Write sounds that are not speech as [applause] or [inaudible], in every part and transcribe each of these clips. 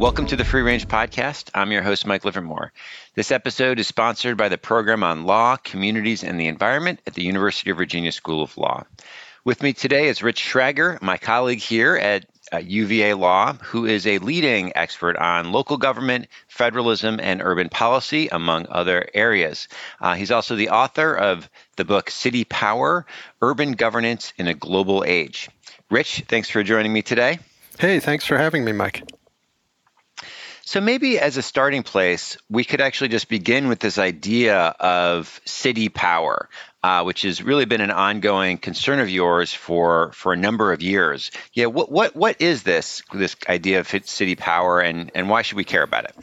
Welcome to the Free Range Podcast. I'm your host, Mike Livermore. This episode is sponsored by the program on law, communities, and the environment at the University of Virginia School of Law. With me today is Rich Schragger, my colleague here at UVA Law, who is a leading expert on local government, federalism, and urban policy, among other areas. Uh, he's also the author of the book City Power Urban Governance in a Global Age. Rich, thanks for joining me today. Hey, thanks for having me, Mike. So maybe as a starting place, we could actually just begin with this idea of city power uh, which has really been an ongoing concern of yours for for a number of years. Yeah, what what what is this this idea of city power, and and why should we care about it?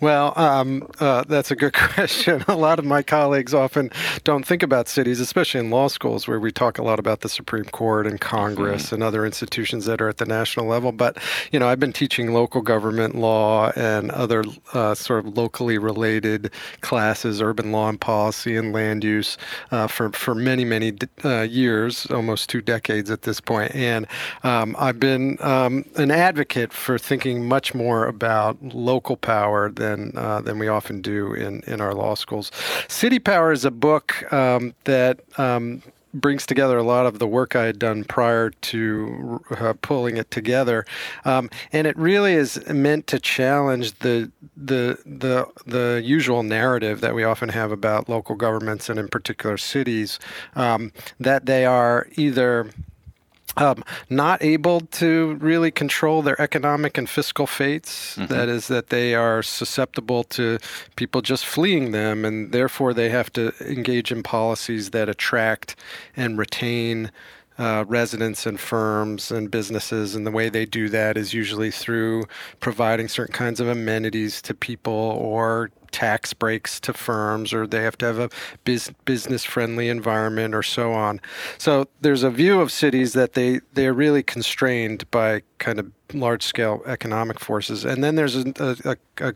Well, um, uh, that's a good [laughs] question. A lot of my colleagues often don't think about cities, especially in law schools, where we talk a lot about the Supreme Court and Congress mm-hmm. and other institutions that are at the national level. But you know, I've been teaching local government law and other uh, sort of locally related classes, urban law and policy and land use uh, for for many many uh, years, almost two decades at this point, and um, I've been um, an advocate for thinking much more about local power than uh, than we often do in in our law schools. City Power is a book um, that um, brings together a lot of the work I had done prior to uh, pulling it together, um, and it really is meant to challenge the the the the usual narrative that we often have about local governments and in particular cities um, that they are either um, not able to really control their economic and fiscal fates. Mm-hmm. That is, that they are susceptible to people just fleeing them, and therefore they have to engage in policies that attract and retain uh, residents and firms and businesses. And the way they do that is usually through providing certain kinds of amenities to people or tax breaks to firms or they have to have a biz- business friendly environment or so on. So there's a view of cities that they, they're really constrained by kind of large scale economic forces. And then there's a, a, a,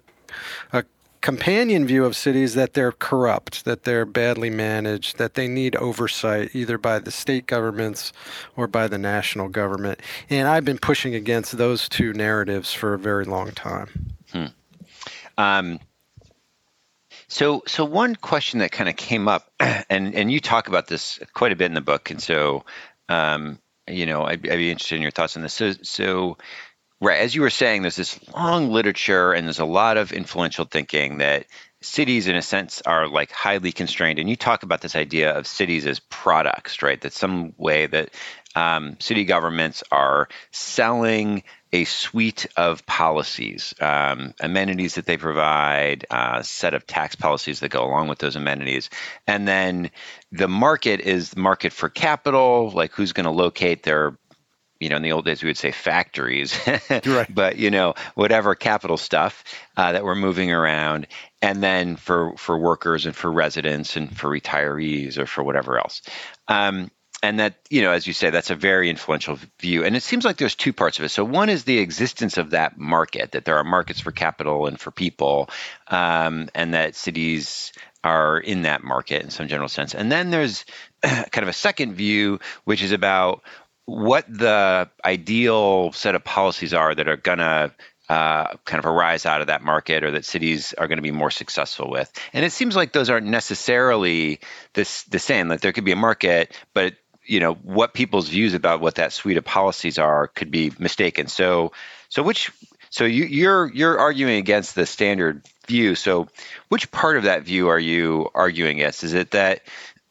a companion view of cities that they're corrupt, that they're badly managed, that they need oversight either by the state governments or by the national government. And I've been pushing against those two narratives for a very long time. Hmm. Um, so, so one question that kind of came up, [clears throat] and and you talk about this quite a bit in the book, and so, um, you know, I'd, I'd, be interested in your thoughts on this. So, so, right as you were saying, there's this long literature, and there's a lot of influential thinking that cities, in a sense, are like highly constrained. And you talk about this idea of cities as products, right? That some way that um, city governments are selling a suite of policies, um, amenities that they provide, a uh, set of tax policies that go along with those amenities. And then the market is the market for capital, like who's going to locate their you know, in the old days we would say factories, [laughs] right. but you know, whatever capital stuff uh, that we're moving around, and then for for workers and for residents and for retirees or for whatever else. Um, and that you know as you say that's a very influential view. And it seems like there's two parts of it. So one is the existence of that market that there are markets for capital and for people um, and that cities are in that market in some general sense. And then there's [clears throat] kind of a second view which is about what the ideal set of policies are that are going to uh, kind of arise out of that market or that cities are going to be more successful with. And it seems like those aren't necessarily this the same. Like there could be a market, but you know what people's views about what that suite of policies are could be mistaken. So so which so you, you're you're arguing against the standard view. So which part of that view are you arguing against? Is it that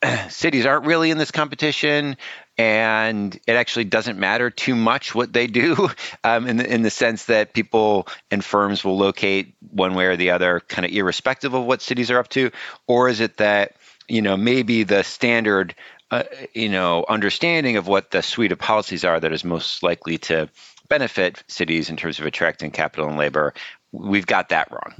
[clears throat] cities aren't really in this competition and it actually doesn't matter too much what they do [laughs] um, in, the, in the sense that people and firms will locate one way or the other kind of irrespective of what cities are up to. Or is it that you know maybe the standard uh, you know understanding of what the suite of policies are that is most likely to benefit cities in terms of attracting capital and labor we've got that wrong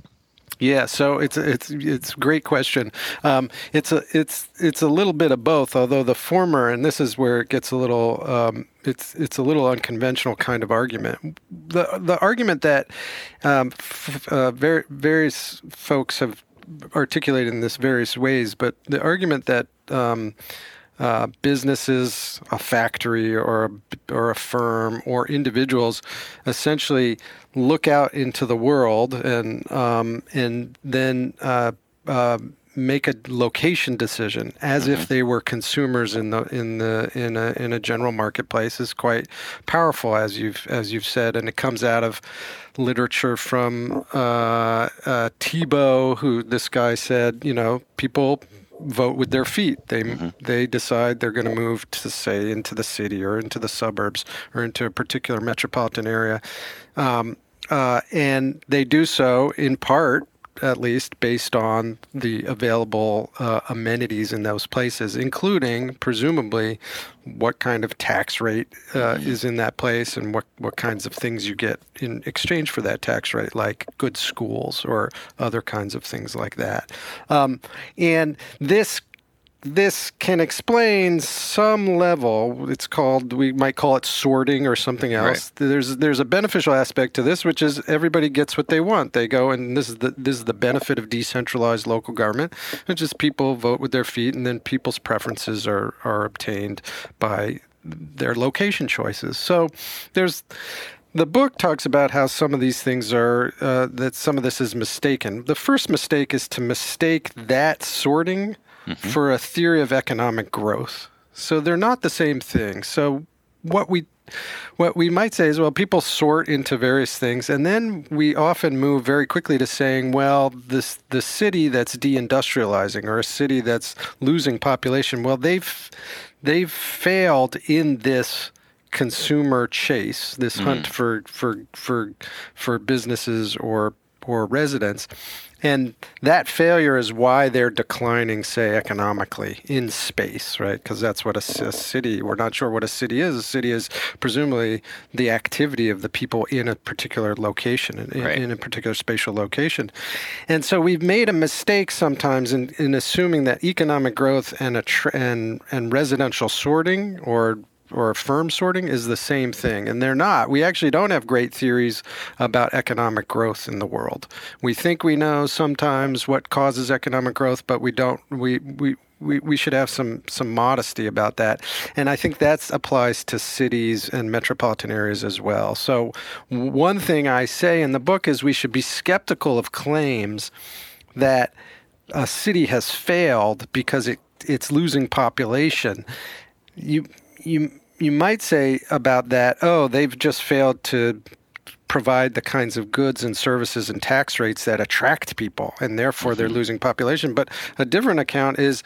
yeah, so it's it's it's a great question. Um, it's a it's it's a little bit of both, although the former, and this is where it gets a little um, it's it's a little unconventional kind of argument. The the argument that um, f- uh, ver- various folks have articulated in this various ways, but the argument that um, uh, businesses, a factory, or a, or a firm, or individuals, essentially look out into the world and um, and then uh, uh, make a location decision as mm-hmm. if they were consumers in the in the in a in a general marketplace is quite powerful as you've as you've said and it comes out of literature from uh, uh, Tiebout who this guy said you know people vote with their feet they mm-hmm. they decide they're going to move to say into the city or into the suburbs or into a particular metropolitan area um, uh, and they do so in part at least based on the available uh, amenities in those places, including presumably what kind of tax rate uh, mm-hmm. is in that place and what, what kinds of things you get in exchange for that tax rate, like good schools or other kinds of things like that. Um, and this this can explain some level. It's called we might call it sorting or something else. Right. There's there's a beneficial aspect to this, which is everybody gets what they want. They go and this is the this is the benefit of decentralized local government, which is people vote with their feet, and then people's preferences are are obtained by their location choices. So there's the book talks about how some of these things are uh, that some of this is mistaken. The first mistake is to mistake that sorting mm-hmm. for a theory of economic growth. So they're not the same thing. So what we what we might say is well people sort into various things and then we often move very quickly to saying well this the city that's deindustrializing or a city that's losing population well they've they've failed in this consumer chase this mm. hunt for for for for businesses or or residents and that failure is why they're declining, say, economically in space, right? Because that's what a, a, city, we're not sure what a city is. A city is presumably the activity of the people in a particular location, in, right. in a particular spatial location. And so we've made a mistake sometimes in, in assuming that economic growth and, a tr- and, and residential sorting or or firm sorting is the same thing, and they're not. We actually don't have great theories about economic growth in the world. We think we know sometimes what causes economic growth, but we don't. We we we, we should have some some modesty about that. And I think that applies to cities and metropolitan areas as well. So one thing I say in the book is we should be skeptical of claims that a city has failed because it it's losing population. You you you might say about that, oh, they've just failed to provide the kinds of goods and services and tax rates that attract people, and therefore mm-hmm. they're losing population. But a different account is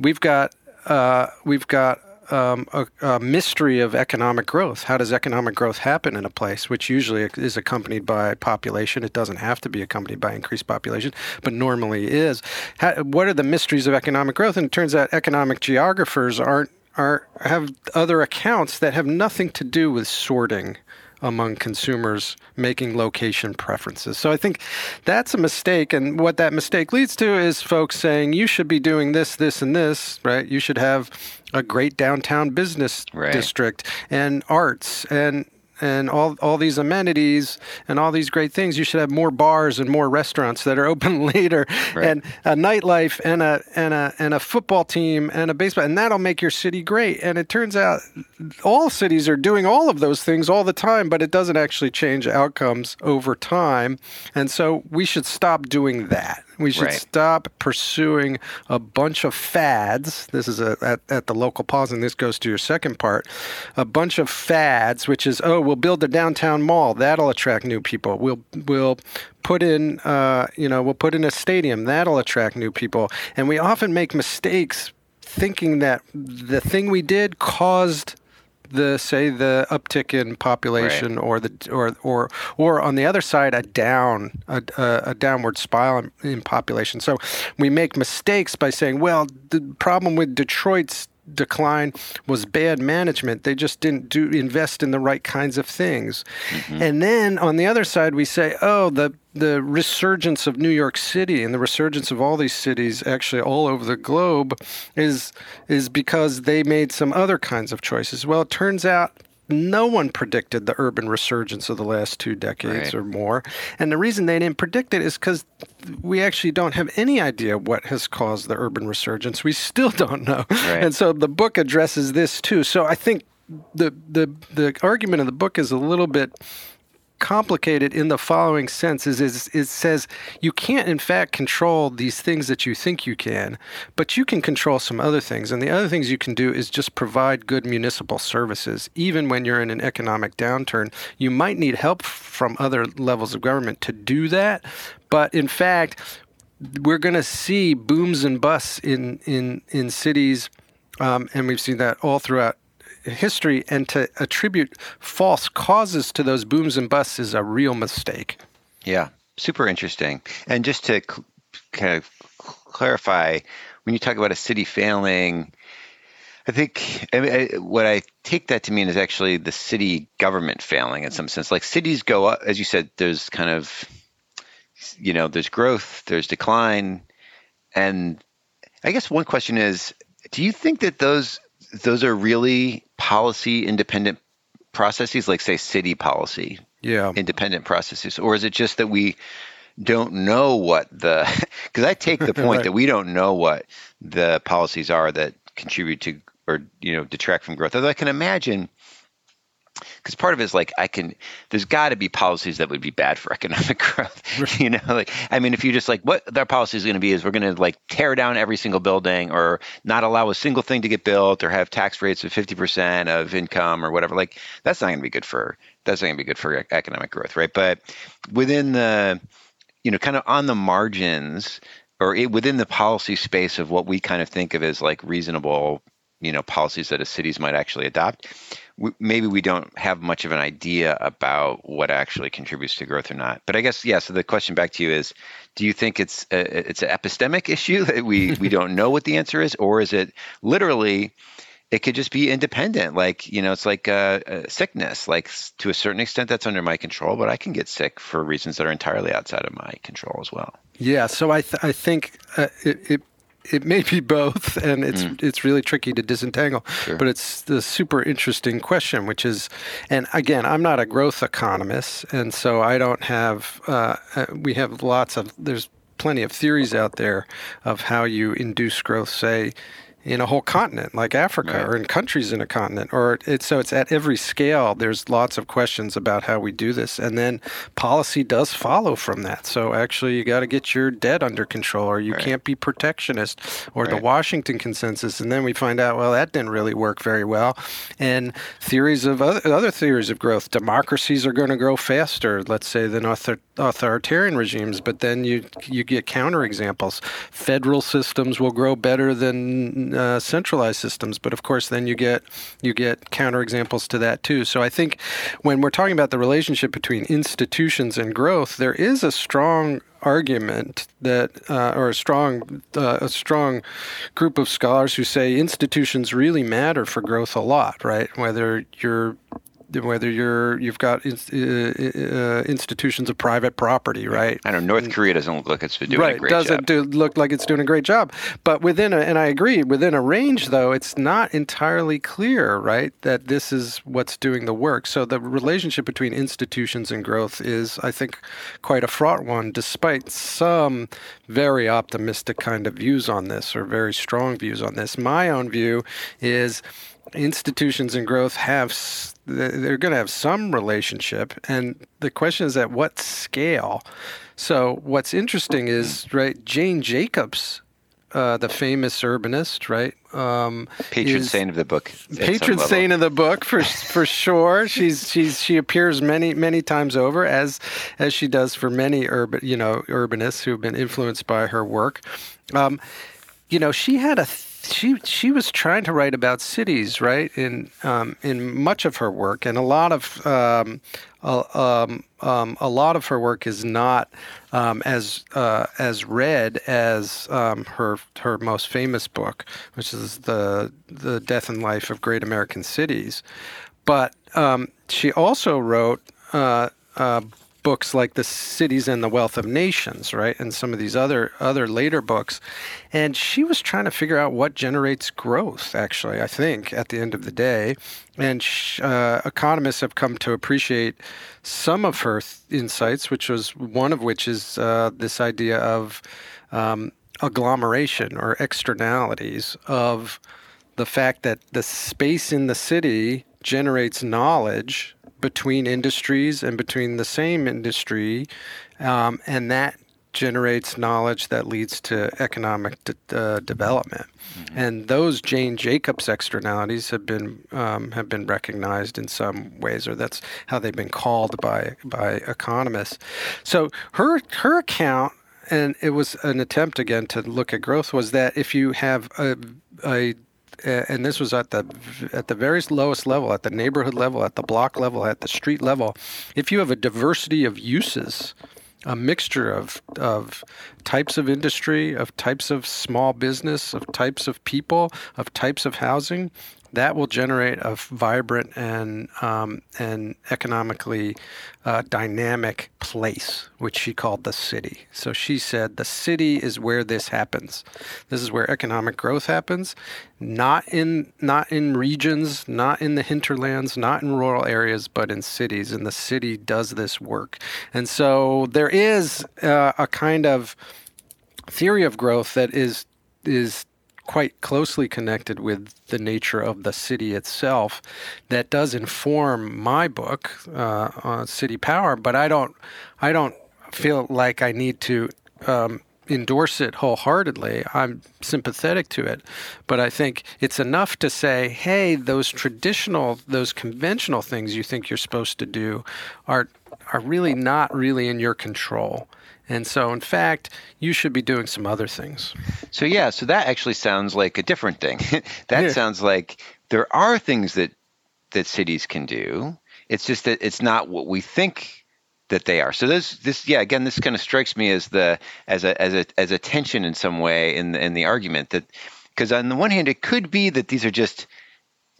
we've got uh, we've got um, a, a, mystery of economic growth. How does economic growth happen in a place, which usually is accompanied by population? It doesn't have to be accompanied by increased population, but normally is. How, what are the mysteries of economic growth? And it turns out economic geographers aren't are have other accounts that have nothing to do with sorting among consumers making location preferences. So I think that's a mistake. And what that mistake leads to is folks saying, you should be doing this, this, and this, right? You should have a great downtown business right. district and arts and and all all these amenities and all these great things. You should have more bars and more restaurants that are [laughs] open later, right. and a nightlife and a and a and a football team and a baseball, and that'll make your city great. And it turns out all cities are doing all of those things all the time, but it doesn't actually change outcomes over time. And so we should stop doing that. We should right. stop pursuing a bunch of fads. This is a, at, at the local pause, and this goes to your second part. A bunch of fads, which is, oh, we'll build a downtown mall. That'll attract new people. We'll, we'll put in, uh, you know, we'll put in a stadium. That'll attract new people. And we often make mistakes thinking that the thing we did caused the say the uptick in population right. or the or or or on the other side a down a, a, a downward spiral in, in, population so we make mistakes by saying well the problem with detroit's decline was bad management. They just didn't do invest in the right kinds of things. Mm-hmm. And then on the other side, we say, oh, the the resurgence of New York City and the resurgence of all these cities actually all over the globe is is because they made some other kinds of choices. Well, it turns out no one predicted the urban resurgence of the last two decades right. or more. And the reason they didn't predict it is because we actually don't have any idea what has caused the urban resurgence. We still [laughs] don't know. Right. And so the book addresses this too. So I think the the the argument of the book is a little bit complicated in the following sense is, is it says you can't in fact control these things that you think you can but you can control some other things and the other things you can do is just provide good municipal services. Even when you're in an economic downturn you might need help from other levels of government to do that but in fact we're going to see booms and busts in in in cities um, and we've seen that all throughout history and to attribute false causes to those booms and busts is a real mistake. Yeah, super interesting. And just to cl- kind of clarify, when you talk about a city failing, I think I mean, I, what I take that to mean is actually the city government failing in some sense. Like cities go up, as you said, there's kind of, you know, there's growth, there's decline. And I guess one question is do you think that those those are really policy independent processes, like say city policy, yeah, independent processes, or is it just that we don't know what the [laughs] because I take the point [laughs] right. that we don't know what the policies are that contribute to or you know detract from growth. Although I can imagine because part of it is like I can. There's got to be policies that would be bad for [laughs] economic growth. you know, like I mean, if you just like what their policy is going to be is we're going to like tear down every single building or not allow a single thing to get built or have tax rates of 50% of income or whatever. Like that's not going to be good for that's not going to be good for economic growth, right? But within the you know, kind of on the margins or it, within the policy space of what we kind of think of as like reasonable, you know, policies that a cities might actually adopt maybe we don't have much of an idea about what actually contributes to growth or not. But I guess yeah. So the question back to you is: Do you think it's a, it's an epistemic [laughs] issue that we we don't know what the answer is, or is it literally? It could just be independent, like you know, it's like a, a sickness. Like to a certain extent, that's under my control, but I can get sick for reasons that are entirely outside of my control as well. Yeah, so I th- I think uh, it, it it may be both, and it's mm. it's really tricky to disentangle. Sure. But it's the super interesting question, which is, and again, I'm not a growth economist, and so I don't have. Uh, uh we have lots of there's plenty of theories out there of how you induce growth, say in a whole continent like Africa right. or in countries in a continent or it's so it's at every scale there's lots of questions about how we do this and then policy does follow from that so actually you got to get your debt under control or you right. can't be protectionist or right. the Washington consensus and then we find out well that didn't really work very well and theories of other, other theories of growth democracies are going to grow faster let's say than author, authoritarian regimes but then you you get counterexamples federal systems will grow better than uh, centralized systems. But of course, then you get you get counterexamples to that too. So I think when we're talking about the relationship between institutions and growth, there is a strong argument that, uh, or a strong, uh, a strong group of scholars who say institutions really matter for growth a lot, right? Whether you're whether you're you've got uh, uh, institutions of private property, right? I know North Korea doesn't look like it's doing right, a great doesn't job. Do, look like it's doing a great job, but within a, and I agree within a range though, it's not entirely clear, right, that this is what's doing the work. So the relationship between institutions and growth is, I think, quite a fraught one, despite some very optimistic kind of views on this or very strong views on this. My own view is institutions and growth have they're going to have some relationship and the question is at what scale so what's interesting is right jane jacobs uh, the famous urbanist, right? Um, patron saint of the book. Patron saint of the book, for for sure. She's she's she appears many many times over, as as she does for many urban you know urbanists who have been influenced by her work. Um, you know, she had a she she was trying to write about cities, right? In um, in much of her work, and a lot of um, um, um, a lot of her work is not um, as uh, as read as um, her her most famous book, which is the the Death and Life of Great American Cities. But she also wrote uh, uh, books like the cities and the wealth of nations right and some of these other other later books. And she was trying to figure out what generates growth actually i think at the end of the day. And uh, economists have come to appreciate some of her th- insights which was one of which is uh, this idea of um, agglomeration or externalities of the fact that the space in the city generates knowledge between industries and between the same industry, um, and that generates knowledge that leads to economic de- uh, development. Mm-hmm. And those Jane Jacobs externalities have been um, have been recognized in some ways, or that's how they've been called by by economists. So her her account. And it was an attempt again to look at growth. Was that if you have a, a and this was at the at the very lowest level, at the neighborhood level, at the block level, at the street level. If you have a diversity of uses, a mixture of of types of industry, of types of small business, of types of people, of types of housing, that will generate a vibrant and um, and economically uh, dynamic place, which she called the city. So she said the city is where this happens. This is where economic growth happens, not in not in regions, not in the hinterlands, not in rural areas, but in cities. And the city does this work. And so there is uh, a kind of theory of growth that is is quite closely connected with the nature of the city itself that does inform my book uh, on city power but i don't i don't feel like i need to um, endorse it wholeheartedly. I'm sympathetic to it, but I think it's enough to say, hey, those traditional, those conventional things you think you're supposed to do are are really not really in your control. And so, in fact, you should be doing some other things. So, yeah, so that actually sounds like a different thing. [laughs] that yeah. sounds like there are things that that cities can do. It's just that it's not what we think that they are. So this this yeah, again, this kind of strikes me as the as a as a as a tension in some way in the, in the argument that because on the one hand, it could be that these are just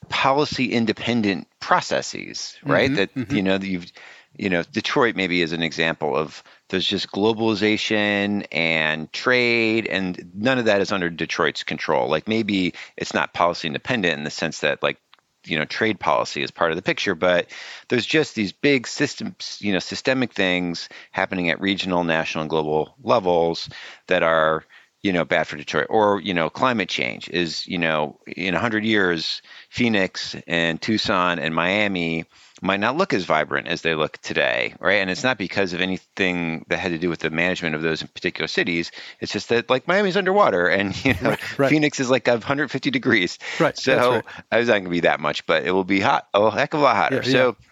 policy independent processes, right? Mm-hmm, that mm-hmm. you know that you've you know Detroit maybe is an example of there's just globalization and trade and none of that is under detroit's control. Like maybe it's not policy independent in the sense that like you know trade policy is part of the picture but there's just these big systems you know systemic things happening at regional national and global levels that are you know bad for detroit. Or you know climate change is you know in 100 years phoenix and tucson and miami might not look as vibrant as they look today, right? And it's not because of anything that had to do with the management of those particular cities. It's just that like Miami's underwater, and you know right, right. Phoenix is like 150 degrees. Right. So right. it's not going to be that much, but it will be hot, a heck of a lot hotter. Yeah, so. Yeah.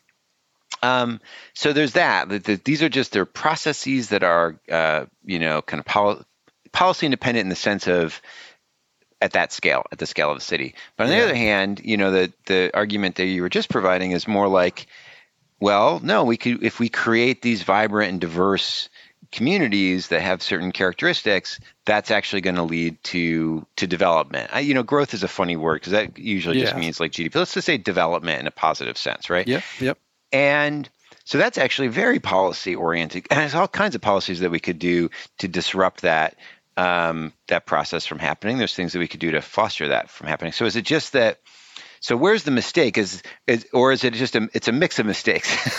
Um, so there's that. The, the, these are just their processes that are, uh, you know, kind of pol- policy independent in the sense of at that scale, at the scale of the city. But on yeah. the other hand, you know, the the argument that you were just providing is more like, well, no, we could if we create these vibrant and diverse communities that have certain characteristics, that's actually going to lead to to development. I, you know, growth is a funny word because that usually yeah. just means like GDP. Let's just say development in a positive sense, right? Yep. Yep. And so that's actually very policy oriented, and there's all kinds of policies that we could do to disrupt that um, that process from happening. There's things that we could do to foster that from happening. So is it just that? So where's the mistake? Is, is or is it just a it's a mix of mistakes? [laughs]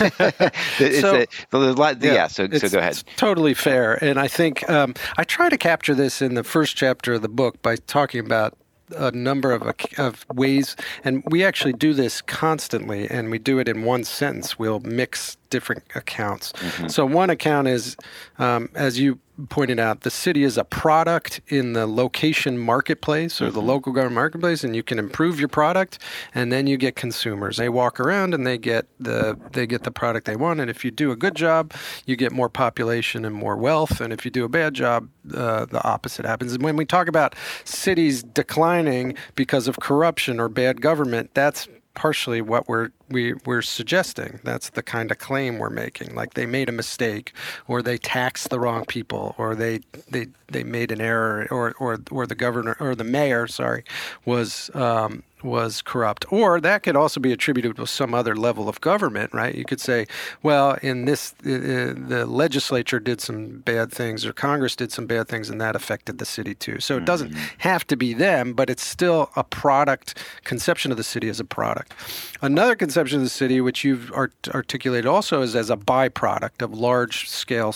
it's so, a, lot, yeah, yeah, So so go ahead. totally fair, and I think um, I try to capture this in the first chapter of the book by talking about a number of, of ways, and we actually do this constantly, and we do it in one sentence. We'll mix different accounts. Mm-hmm. So one account is, um, as you pointed out, the city is a product in the location marketplace or mm-hmm. the local government marketplace, and you can improve your product, and then you get consumers. They walk around and they get the they get the product they want. And if you do a good job, you get more population and more wealth. And if you do a bad job, uh, the opposite happens. And when we talk about cities declining because of corruption or bad government, that's partially what we're we we're suggesting. That's the kind of claim we're making. Like they made a mistake, or they taxed the wrong people, or they they they made an error, or or or the governor or the mayor, sorry, was um, was corrupt. Or that could also be attributed to some other level of government, right? You could say, well, in this, uh, the legislature did some bad things, or Congress did some bad things, and that affected the city too. So it doesn't mm-hmm. have to be them, but it's still a product, conception of the city as a product. Another conception of the city, which you've art- articulated also, is as a byproduct of large scale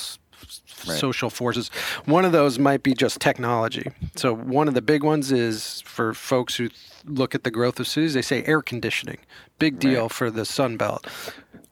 Right. social forces. One of those might be just technology. So one of the big ones is for folks who look at the growth of cities, they say air conditioning, big deal right. for the Sun Belt.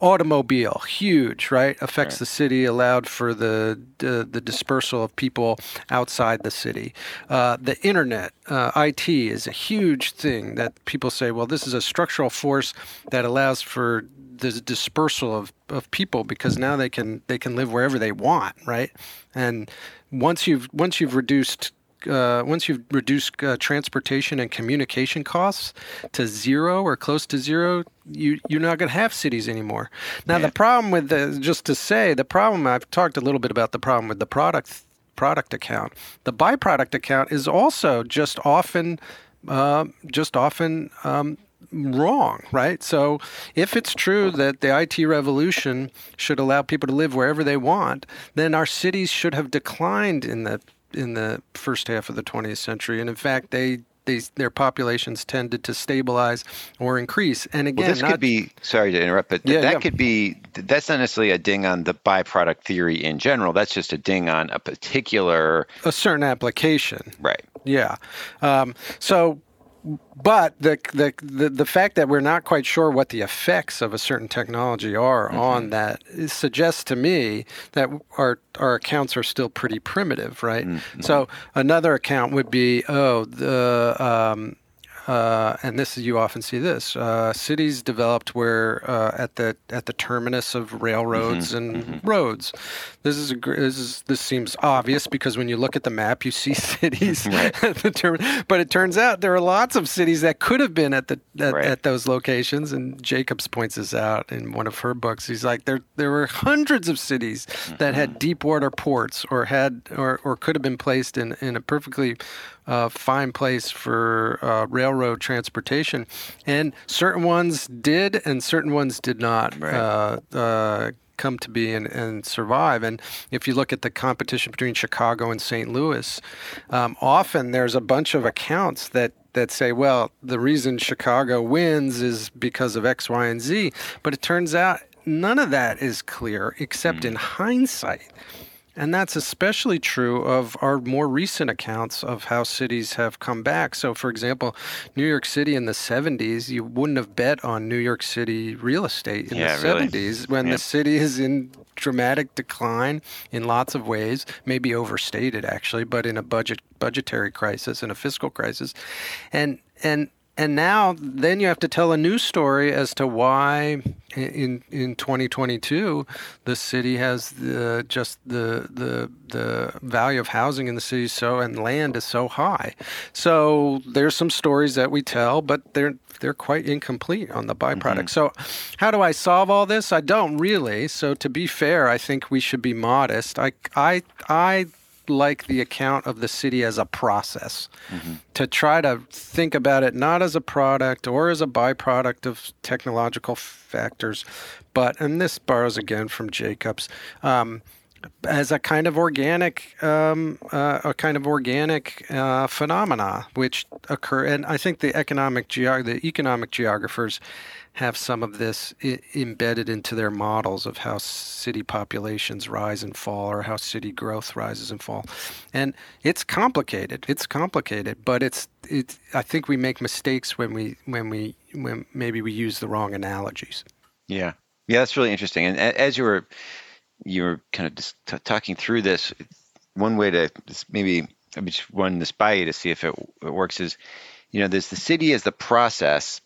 Automobile, huge, right? Affects right. the city, allowed for the, the, the dispersal of people outside the city. Uh, the internet, uh, IT, is a huge thing that people say. Well, this is a structural force that allows for the dispersal of, of people because now they can they can live wherever they want, right? And once you've once you've reduced uh, once you've reduced uh, transportation and communication costs to zero or close to zero, you you're not going to have cities anymore. Now yeah. the problem with the just to say the problem I've talked a little bit about the problem with the product product account. The byproduct account is also just often uh, just often um, wrong, right? So if it's true that the IT revolution should allow people to live wherever they want, then our cities should have declined in the in the first half of the 20th century, and in fact, they these, their populations tended to stabilize or increase. And again, well, this not, could be sorry to interrupt, but yeah, that yeah. could be that's not necessarily a ding on the byproduct theory in general. That's just a ding on a particular a certain application. Right. Yeah. Um, so but the, the, the the fact that we're not quite sure what the effects of a certain technology are mm-hmm. on that suggests to me that our our accounts are still pretty primitive, right? Mm-hmm. So another account would be oh the um, uh, and this is you often see this uh, cities developed where uh, at the at the terminus of railroads mm-hmm, and mm-hmm. roads. This is a this is this seems obvious because when you look at the map, you see [laughs] cities [laughs] right. at the terminus. But it turns out there are lots of cities that could have been at the at, right. at those locations. And Jacobs points this out in one of her books. He's like there there were hundreds of cities mm-hmm. that had mm-hmm. deep water ports or had or, or could have been placed in in a perfectly uh, fine place for uh, railroad transportation, and certain ones did, and certain ones did not. Right. Uh, uh, come to be and, and, survive. And if you look at the competition between Chicago and St. Louis, um, often there's a bunch of accounts that that say, well, the reason Chicago wins is because of X, Y, and Z. But it turns out none of that is clear except mm. in hindsight. And that's especially true of our more recent accounts of how cities have come back. So, for example, New York City in the 70s, you wouldn't have bet on New York City real estate in yeah, the really. 70s when the city is in dramatic decline in lots of ways, maybe overstated actually, but in a budget budgetary crisis and a fiscal crisis. And and and now then you have to tell a new story as to why in in 2022 the city has the, just the the the value of housing in the city so and land is so high. So there's some stories that we tell but they're they're quite incomplete on the byproduct. Mm-hmm. so how do i solve all this? I don't really. So to be fair i think we should be modest. I i i like the account of the city as a process mm-hmm. to try to think about it not as a product or as a byproduct of technological factors, but, and this borrows again from Jacobs, um, as a kind of organic, um, uh, a kind of organic uh, phenomena which occur, and I think the economic geog- the economic geographers have some of this I- embedded into their models of how city populations rise and fall or how city growth rises and fall. And it's complicated. It's complicated, but it's it's I think we make mistakes when we when we when maybe we use the wrong analogies. Yeah. Yeah, that's really interesting. And as you were you were kind of just t- talking through this, one way to maybe me just run this by you to see if it, it works is, you know, there's the city as the process,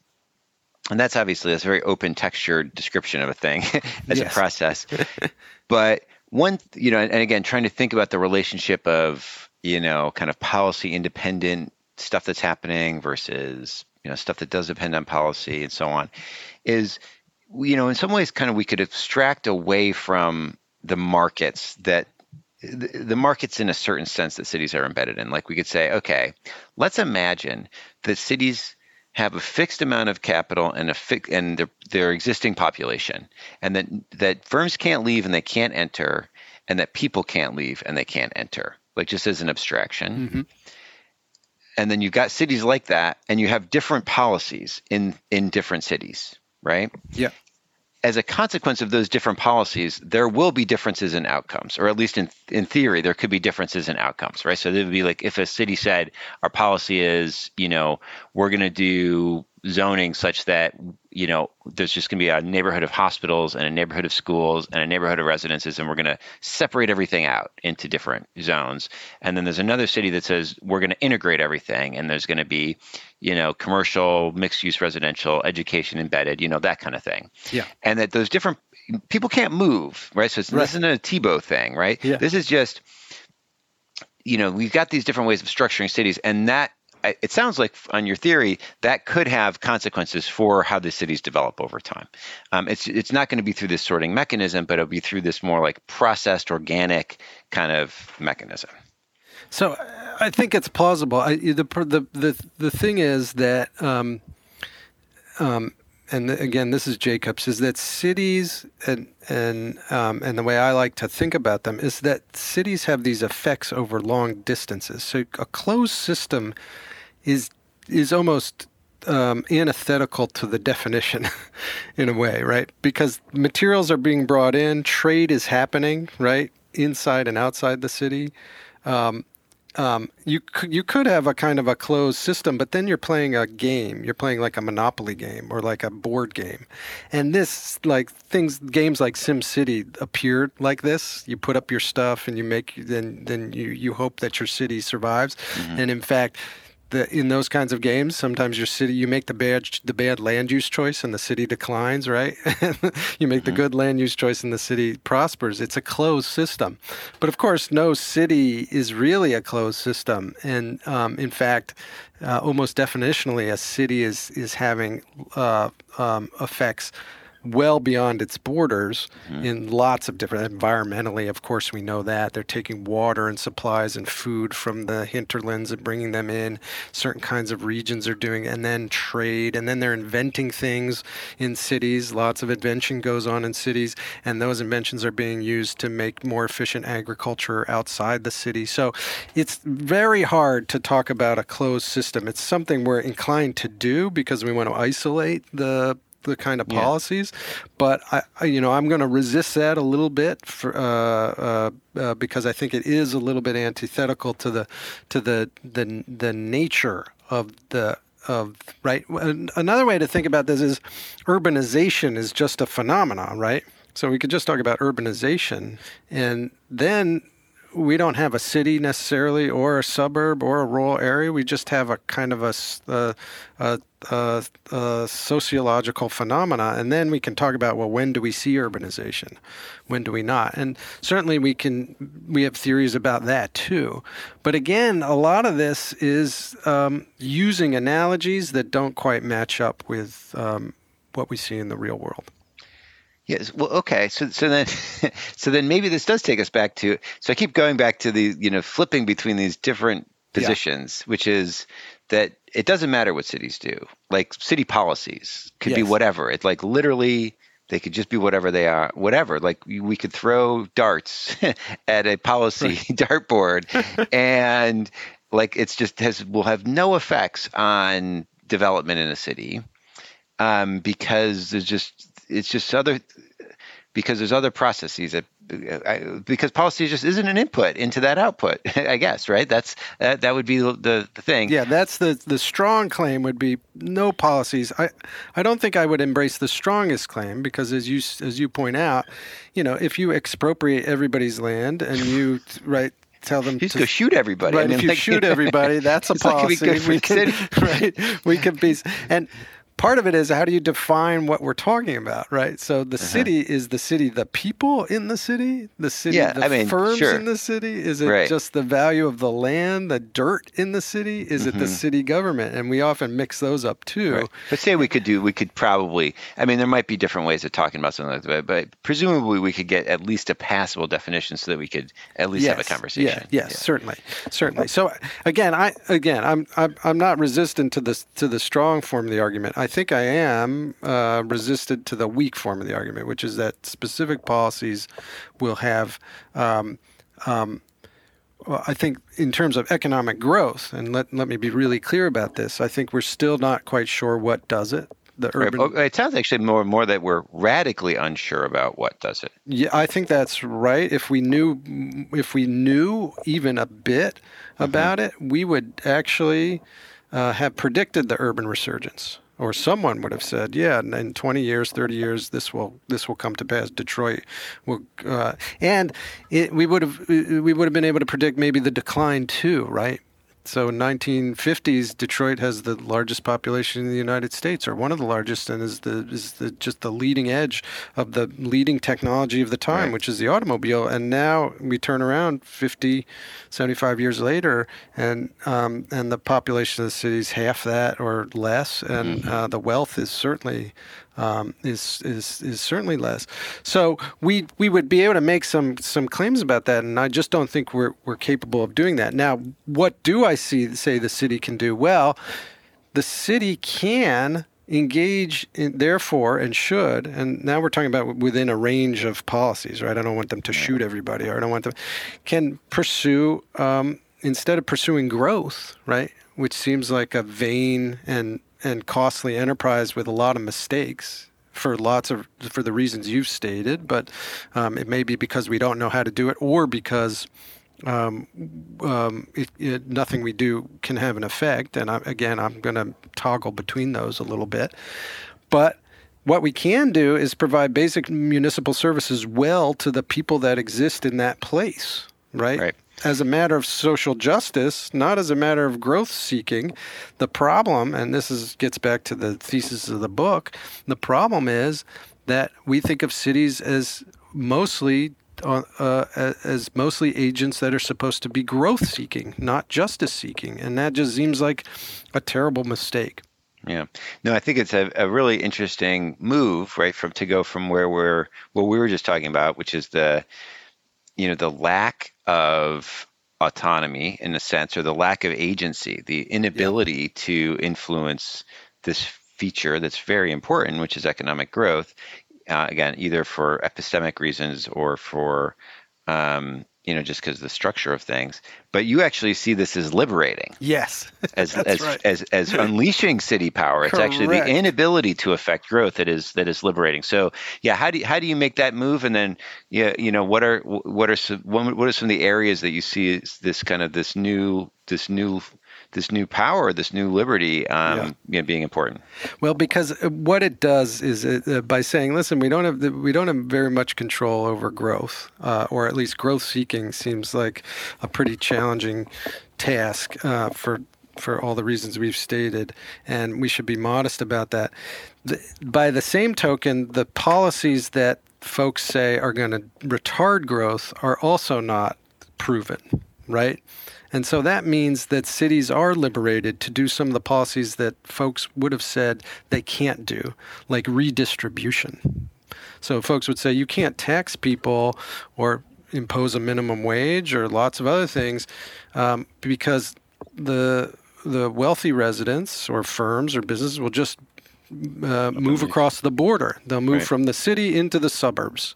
and that's obviously that's a very open textured description of a thing [laughs] as a process [laughs] but one you know and, and again trying to think about the relationship of you know kind of policy independent stuff that's happening versus you know stuff that does depend on policy and so on is you know, in some ways, kind of we could abstract away from the markets that the markets in a certain sense that cities are embedded in. Like we could say, okay, let's imagine that cities have a fixed amount of capital and a fi- and their, their existing population, and that that firms can't leave and they can't enter, and that people can't leave and they can't enter. Like just as an abstraction. Mm-hmm. And then you've got cities like that, and you have different policies in in different cities, right? Yeah as a consequence of those different policies, there will be differences in outcomes, or at least in in theory, there could be differences in outcomes, right? So it would be like if a city said our policy is, you know, we're going to do zoning such that you know there's just going to be a neighborhood of hospitals and a neighborhood of schools and a neighborhood of residences and we're going to separate everything out into different zones. And then there's another city that says we're going to integrate everything and there's going to be you know commercial mixed use residential education embedded you know that kind of thing. Yeah. And that those different people can't move right? So right. this isn't a Tiebout thing right? Yeah. this is just you know we've got these different ways of structuring cities and that it sounds like on your theory that could have consequences for how the cities develop over time. Um, it's it's not going to be through this sorting mechanism, but it'll be through this more like processed, organic kind of mechanism. So I think it's plausible. I, the, the the the thing is that, um, um, and again, this is Jacobs, is that cities and and um, and the way I like to think about them is that cities have these effects over long distances. So a closed system is is almost um, antithetical to the definition [laughs] in a way, right? Because materials are being brought in, trade is happening, right, inside and outside the city. Um, um, you could, you could have a kind of a closed system, but then you're playing a game. You're playing like a Monopoly game or like a board game, and this like things games like Sim City appeared like this. You put up your stuff and you make then then you you hope that your city survives, mm-hmm. and in fact, the, in those kinds of games, sometimes your city you make the bad the bad land use choice and the city declines, right? [laughs] you make mm-hmm. the good land use choice and the city prospers. It's a closed system, but of course, no city is really a closed system, and um, in fact, uh, almost definitionally, a city is is having uh, um, effects well beyond its borders mm-hmm. in lots of different environmentally of course we know that. They're taking water and supplies and food from the hinterlands and bringing them in. Certain kinds of regions are doing and then trade and then they're inventing things in cities. Lots of invention goes on in cities and those inventions are being used to make more efficient agriculture outside the city. So it's very hard to talk about a closed system. It's something we're inclined to do because we want to isolate the the kind of policies. Yeah. But I, I, you know, I'm going to resist that a little bit for, uh, uh, uh, because I think it is a little bit antithetical to the to the the the nature of the of right. Another way to think about this is urbanization is just a phenomenon, right? So we could just talk about urbanization, and then we don't have a city necessarily, or a suburb, or a rural area. We just have a kind of a, a, a, a, a sociological phenomena, and then we can talk about well, when do we see urbanization, when do we not? And certainly we can we have theories about that too. But again, a lot of this is um, using analogies that don't quite match up with um, what we see in the real world. Yes. Well, okay. So, so then, [laughs] so then maybe this does take us back to. So I keep going back to the, you know, flipping between these different positions, yeah. which is that it doesn't matter what cities do. Like city policies could yes. be whatever. It's like literally they could just be whatever they are, whatever. Like we could throw darts [laughs] at a policy [laughs] dartboard, and like it's just has will have no effects on development in a city um, because there's just it's just other because there's other processes that because policy just isn't an input into that output [laughs] i guess right that's that, that would be the, the, the thing yeah that's the the strong claim would be no policies i i don't think i would embrace the strongest claim because as you as you point out you know if you expropriate everybody's land and you right tell them He's to go shoot everybody. Right, I mean, if you like, shoot everybody, that's a [laughs] policy. Like we, can, [laughs] right, we can be and part of it is how do you define what we're talking about, right? So the uh-huh. city is the city, the people in the city, the city, yeah, the I mean, firms sure. in the city. Is it right. just the value of the land, the dirt in the city? Is mm-hmm. it the mm-hmm. city government? And we often mix those up too. Right. But say we could do, we could probably. I mean, there might be different ways of talking about something like that, but presumably we could get at least a passable definition so that we could at least yes. have a conversation. Yeah, yes, yeah. certainly, certainly. So again, I again, I'm I'm I'm not resistant to this to the strong form of the argument. I think I am uh, resistant to the weak form of the argument, which is that specific policies will have. Um, um, well, I think in terms of economic growth, and let, let me be really clear about this, I think we're still not quite sure what does it the urban. Right. It sounds actually more and more that we're radically unsure about what does it. Yeah, I think that's right. If we knew, if we knew even a bit mm-hmm. about mm-hmm. it, we would actually uh, have predicted the urban resurgence. Or someone would have said, "Yeah, in 20 years, 30 years, this will this will come to pass. Detroit will, uh, and it, we would have we would have been able to predict maybe the decline too, right? So in 1950s, Detroit has the largest population in the United States, or one of the largest, and is the is the just the leading edge of the leading technology of the time, right. which is the automobile. And now we turn around 50, 75 years later, and um, and the population of the city is half that or less, and mm-hmm. uh, the wealth is certainly um, is is is certainly less. So we we would be able to make some some claims about that, and I just don't think we're we're capable of doing that. Now, what do I see say the city can do? Well, the city can engage in, therefore and should and now we're talking about within a range of policies right i don't want them to shoot everybody or i don't want them can pursue um, instead of pursuing growth right which seems like a vain and and costly enterprise with a lot of mistakes for lots of for the reasons you've stated, but um, it may be because we don't know how to do it, or because um, um, it, it, nothing we do can have an effect. And I, again, I'm going to toggle between those a little bit, but. What we can do is provide basic municipal services well to the people that exist in that place, right? Right as a matter of social justice, not as a matter of growth seeking. The problem, and this is gets back to the thesis of the book, the problem is that we think of cities as mostly uh, uh, as mostly agents that are supposed to be growth seeking, not justice seeking, and that just seems like a terrible mistake. Yeah, no, I think it's a, a really interesting move, right? From to go from where we're what we were just talking about, which is the you know the lack of autonomy in a sense or the lack of agency the inability yeah. to influence this feature that's very important which is economic growth uh, again either for epistemic reasons or for um, you know, just because the structure of things. But you actually see this as liberating. Yes, [laughs] as as, right. as, as [laughs] unleashing city power. It's Correct. actually the inability to affect growth that is that is liberating. So yeah, how do you, how do you make that move? And then yeah, you know, what are what are some what are some of the areas that you see as this kind of this new this new this new power, this new liberty, um, yeah. you know, being important. Well, because uh, what it does is it, uh, by saying, "Listen, we don't have the, we don't have very much control over growth, uh, or at least growth seeking seems like a pretty challenging task uh, for." For all the reasons we've stated, and we should be modest about that. The, by the same token, the policies that folks say are going to retard growth are also not proven, right? And so that means that cities are liberated to do some of the policies that folks would have said they can't do, like redistribution. So folks would say you can't tax people or impose a minimum wage or lots of other things um, because the the wealthy residents or firms or businesses will just uh, move across the border. They'll move right. from the city into the suburbs,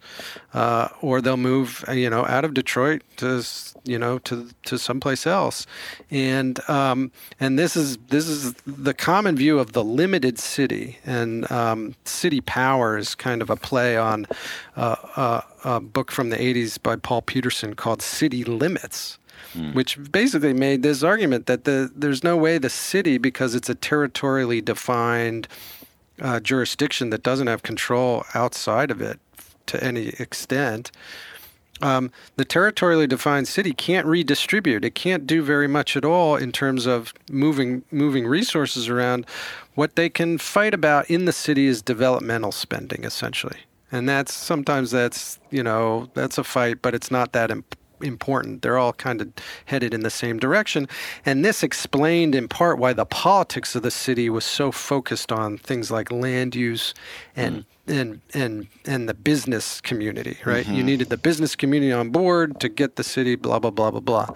uh, or they'll move, uh, you know, out of Detroit to, you know, to to someplace else. And um, and this is this is the common view of the limited city. And um, city power is kind of a play on uh, uh, a book from the '80s by Paul Peterson called City Limits. Hmm. Which basically made this argument that the, there's no way the city, because it's a territorially defined uh, jurisdiction that doesn't have control outside of it to any extent, um, the territorially defined city can't redistribute. It can't do very much at all in terms of moving moving resources around. What they can fight about in the city is developmental spending, essentially, and that's sometimes that's you know that's a fight, but it's not that important important. They're all kind of headed in the same direction. And this explained in part why the politics of the city was so focused on things like land use and mm and and and the business community, right? Mm-hmm. You needed the business community on board to get the city, blah blah blah blah blah.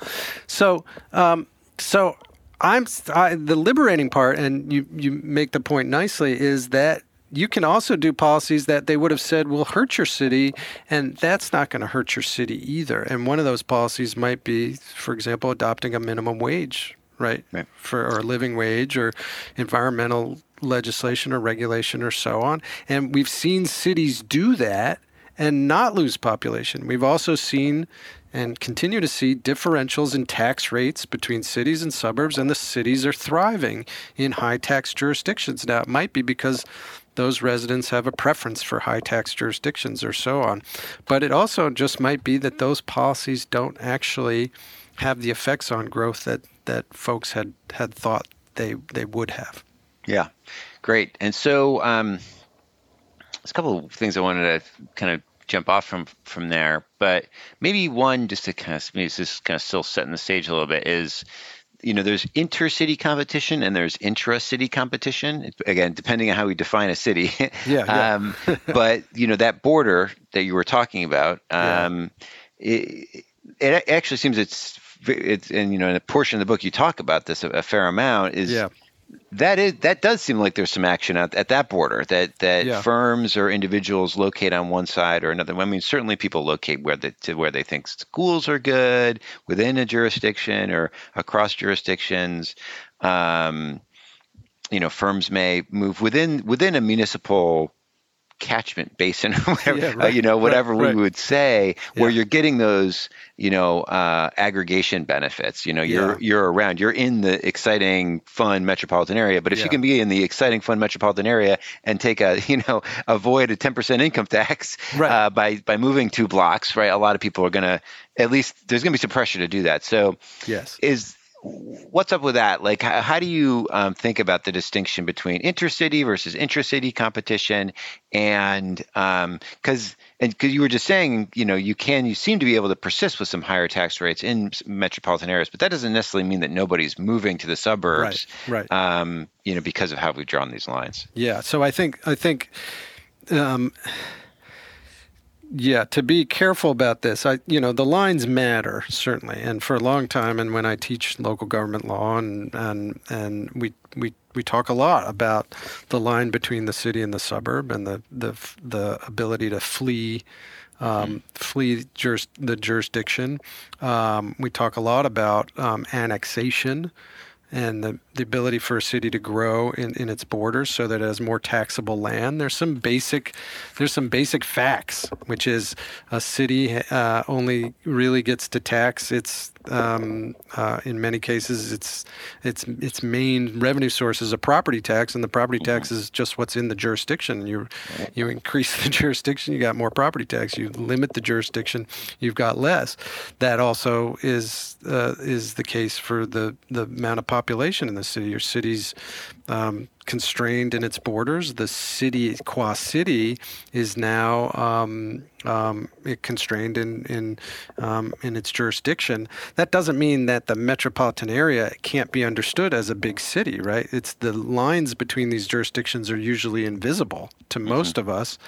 So, um, so I'm I, the liberating part, and you you make the point nicely, is that you can also do policies that they would have said will hurt your city, and that's not going to hurt your city either. And one of those policies might be, for example, adopting a minimum wage, right, right. for or a living wage or environmental legislation or regulation or so on. And we've seen cities do that and not lose population. We've also seen and continue to see differentials in tax rates between cities and suburbs, and the cities are thriving in high tax jurisdictions. Now, it might be because those residents have a preference for high tax jurisdictions or so on. But it also just might be that those policies don't actually have the effects on growth that, that folks had, had thought they, they would have. Yeah, great. And so um, there's a couple of things I wanted to kind of jump off from from there, but maybe one just to kind of maybe this is kind of still setting the stage a little bit is you know there's intercity competition and there's intra-city competition. Again depending on how we define a city. [laughs] Yeah, um, [laughs] but you know that border that you were talking about um, yeah. it, it actually seems it's it's and you know in a portion of the book you talk about this a, a fair amount is yeah that is that does seem like there's some action at, at that border that that yeah. firms or individuals locate on one side or another. I mean, certainly people locate where they, to where they think schools are good within a jurisdiction or across jurisdictions. Um, you know, firms may move within within a municipal catchment basin, [laughs] whatever, yeah, right, uh, you know, whatever right, we right. would say, yeah. where you're getting those, you know, uh, aggregation benefits. You know, you're yeah. you're around, you're in the exciting, fun metropolitan area. But if you can be in the exciting, fun metropolitan area and take a, [laughs] you know, avoid a 10% income tax uh, by by moving two blocks, right? A lot of people are gonna, at least, there's gonna be some pressure to do that. So, yes, is what's up with that? Like, how, how do you um, think about the distinction between intercity versus intracity competition? And because um, and because you were just saying, you know, you can you seem to be able to persist with some higher tax rates in metropolitan areas, but that doesn't necessarily mean that nobody's moving to the suburbs, right? Right. Um, you know, because of how we've drawn these lines. Yeah. So I think I think. Um, yeah, to be careful about this, I you know the lines matter certainly, and for a long time, and when I teach local government law, and and and we we we talk a lot about the line between the city and the suburb, and the the the ability to flee. Um, flee juris, the jurisdiction. Um, we talk a lot about um, annexation, and the, the ability for a city to grow in, in its borders so that it has more taxable land. There's some basic there's some basic facts, which is a city uh, only really gets to tax its um, uh, in many cases its its its main revenue source is a property tax, and the property mm-hmm. tax is just what's in the jurisdiction. You you increase [laughs] the jurisdiction, you got more property tax. You limit the jurisdiction, you've got less. That also is uh, is the case for the the amount of population in the city. Your city's um, constrained in its borders. The city, qua city, is now um, um, constrained in in um, in its jurisdiction. That doesn't mean that the metropolitan area can't be understood as a big city, right? It's the lines between these jurisdictions are usually invisible to mm-hmm. most of us.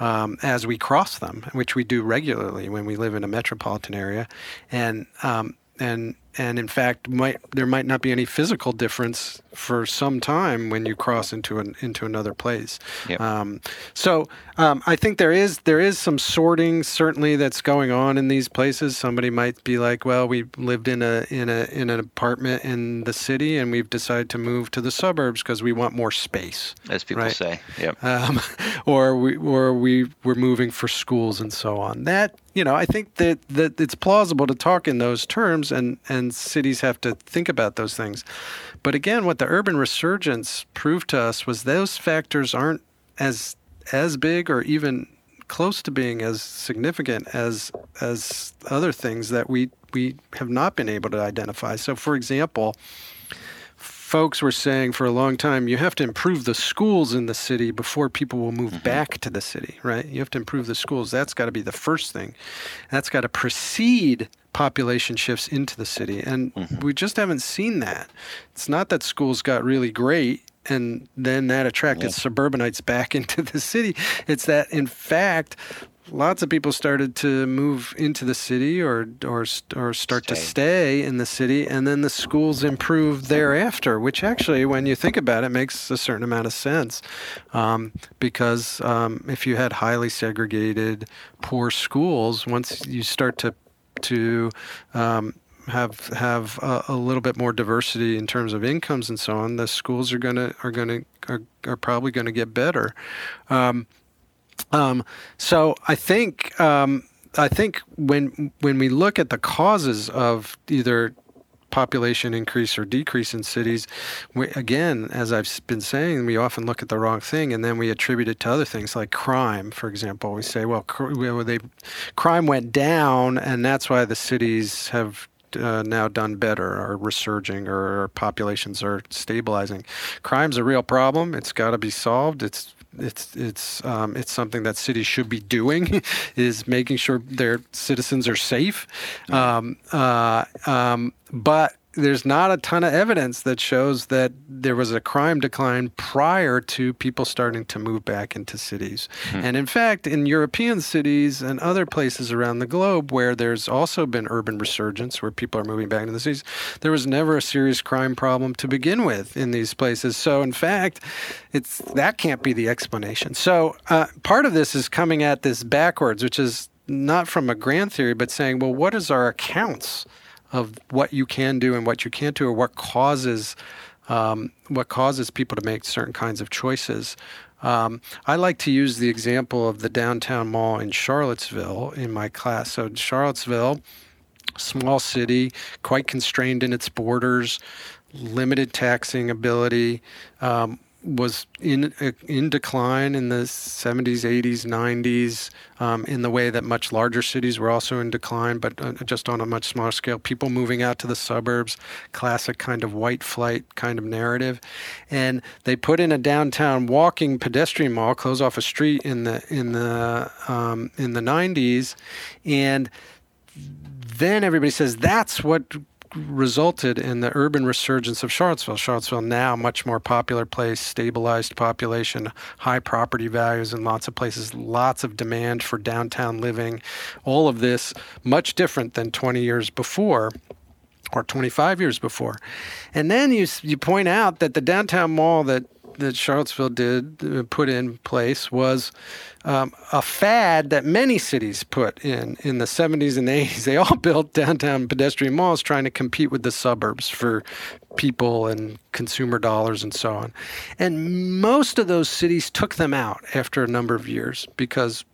Um, as we cross them, which we do regularly when we live in a metropolitan area, and um, and and in fact might there might not be any physical difference for some time when you cross into an into another place. Yep. Um, so um, I think there is there is some sorting certainly that's going on in these places. Somebody might be like, well, we lived in a in a in an apartment in the city and we've decided to move to the suburbs because we want more space, as people right? say. Yep. Um, [laughs] or we or we we're moving for schools and so on. That you know, I think that that it's plausible to talk in those terms and and cities have to think about those things. But again, what the urban resurgence proved to us was those factors aren't as as big or even close to being as significant as as other things that we we have not been able to identify. So, for example, folks were saying for a long time you have to improve the schools in the city before people will move mm-hmm. back to the city, right? You have to improve the schools. That's got to be the first thing. That's got to precede population shifts into the city. And mm-hmm. we just haven't seen that. It's not that schools got really great and then that attracted yeah. suburbanites back [laughs] into the city. It's that, in fact, lots of people started to move into the city or or or start stay. to stay in the city and then the schools improved thereafter which actually when you think about it makes a certain amount of sense um, because um, if you had highly segregated poor schools once you start to to um, have have a, a, little bit more diversity in terms of incomes and so on, the schools are gonna are gonna are, are probably going to get better. Um, um, so I think um, I think when when we look at the causes of either population increase or decrease in cities, we, again, as I've been saying, we often look at the wrong thing and then we attribute it to other things like crime, for example. We say, well, cr- they, crime went down and that's why the cities have uh, now done better, are resurging, or populations are stabilizing. Crime's a real problem. It's got to be solved. It's it's it's um, it's something that cities should be doing [laughs] is making sure their citizens are safe. Um, uh, um, but there's not a ton of evidence that shows that there was a crime decline prior to people starting to move back into cities. Hmm. And in fact, in European cities and other places around the globe where there's also been urban resurgence, where people are moving back into the cities, there was never a serious crime problem to begin with in these places. So, in fact, it's that can't be the explanation. So, uh, part of this is coming at this backwards, which is not from a grand theory, but saying, well, what is our accounts? Of what you can do and what you can't do, or what causes um, what causes people to make certain kinds of choices. Um, I like to use the example of the downtown mall in Charlottesville in my class. So Charlottesville, small city, quite constrained in its borders, limited taxing ability. Um, was in in decline in the 70s, 80s, 90s, um, in the way that much larger cities were also in decline, but uh, just on a much smaller scale. People moving out to the suburbs, classic kind of white flight kind of narrative, and they put in a downtown walking pedestrian mall, close off a street in the in the um, in the 90s, and then everybody says that's what resulted in the urban resurgence of Charlottesville. Charlottesville now much more popular place, stabilized population, high property values in lots of places, lots of demand for downtown living. All of this much different than 20 years before or 25 years before. And then you you point out that the downtown mall that that Charlottesville did uh, put in place was um, a fad that many cities put in in the 70s and 80s. They all [laughs] built downtown pedestrian malls trying to compete with the suburbs for people and consumer dollars and so on. And most of those cities took them out after a number of years because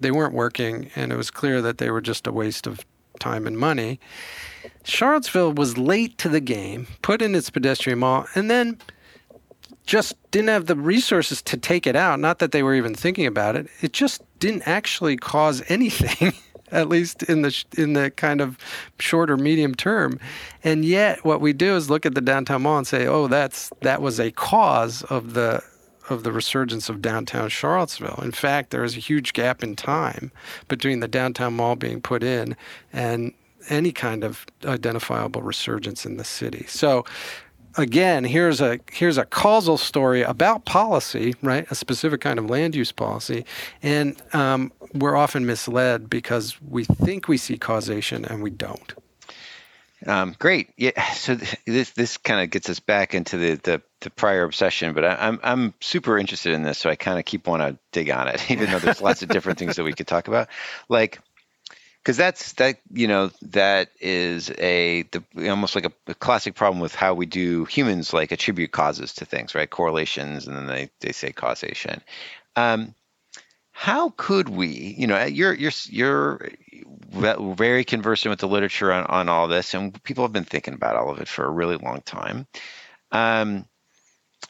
they weren't working and it was clear that they were just a waste of time and money. Charlottesville was late to the game, put in its pedestrian mall, and then just didn't have the resources to take it out. Not that they were even thinking about it. It just didn't actually cause [laughs] anything, at least in the in the kind of short or medium term. And yet, what we do is look at the downtown mall and say, "Oh, that's that was a cause of the." Of the resurgence of downtown Charlottesville. In fact, there is a huge gap in time between the downtown mall being put in and any kind of identifiable resurgence in the city. So again, here's a here's a causal story about policy, right? A specific kind of land use policy, and um, we're often misled because we think we see causation and we don't. Um, great. Yeah. So th- this this kind of gets us back into the, the, the prior obsession, but I, am I'm, I'm super interested in this, so I kind of keep want to dig on it, [laughs] even though there's lots of different things that we could talk about. Like because that's that you know that is a the, almost like a, a, classic problem with how we do humans like attribute causes to things right? Correlations and then they, they say causation. Um, how could we you know you're you're you're very conversant with the literature on, on all this and people have been thinking about all of it for a really long time. Um,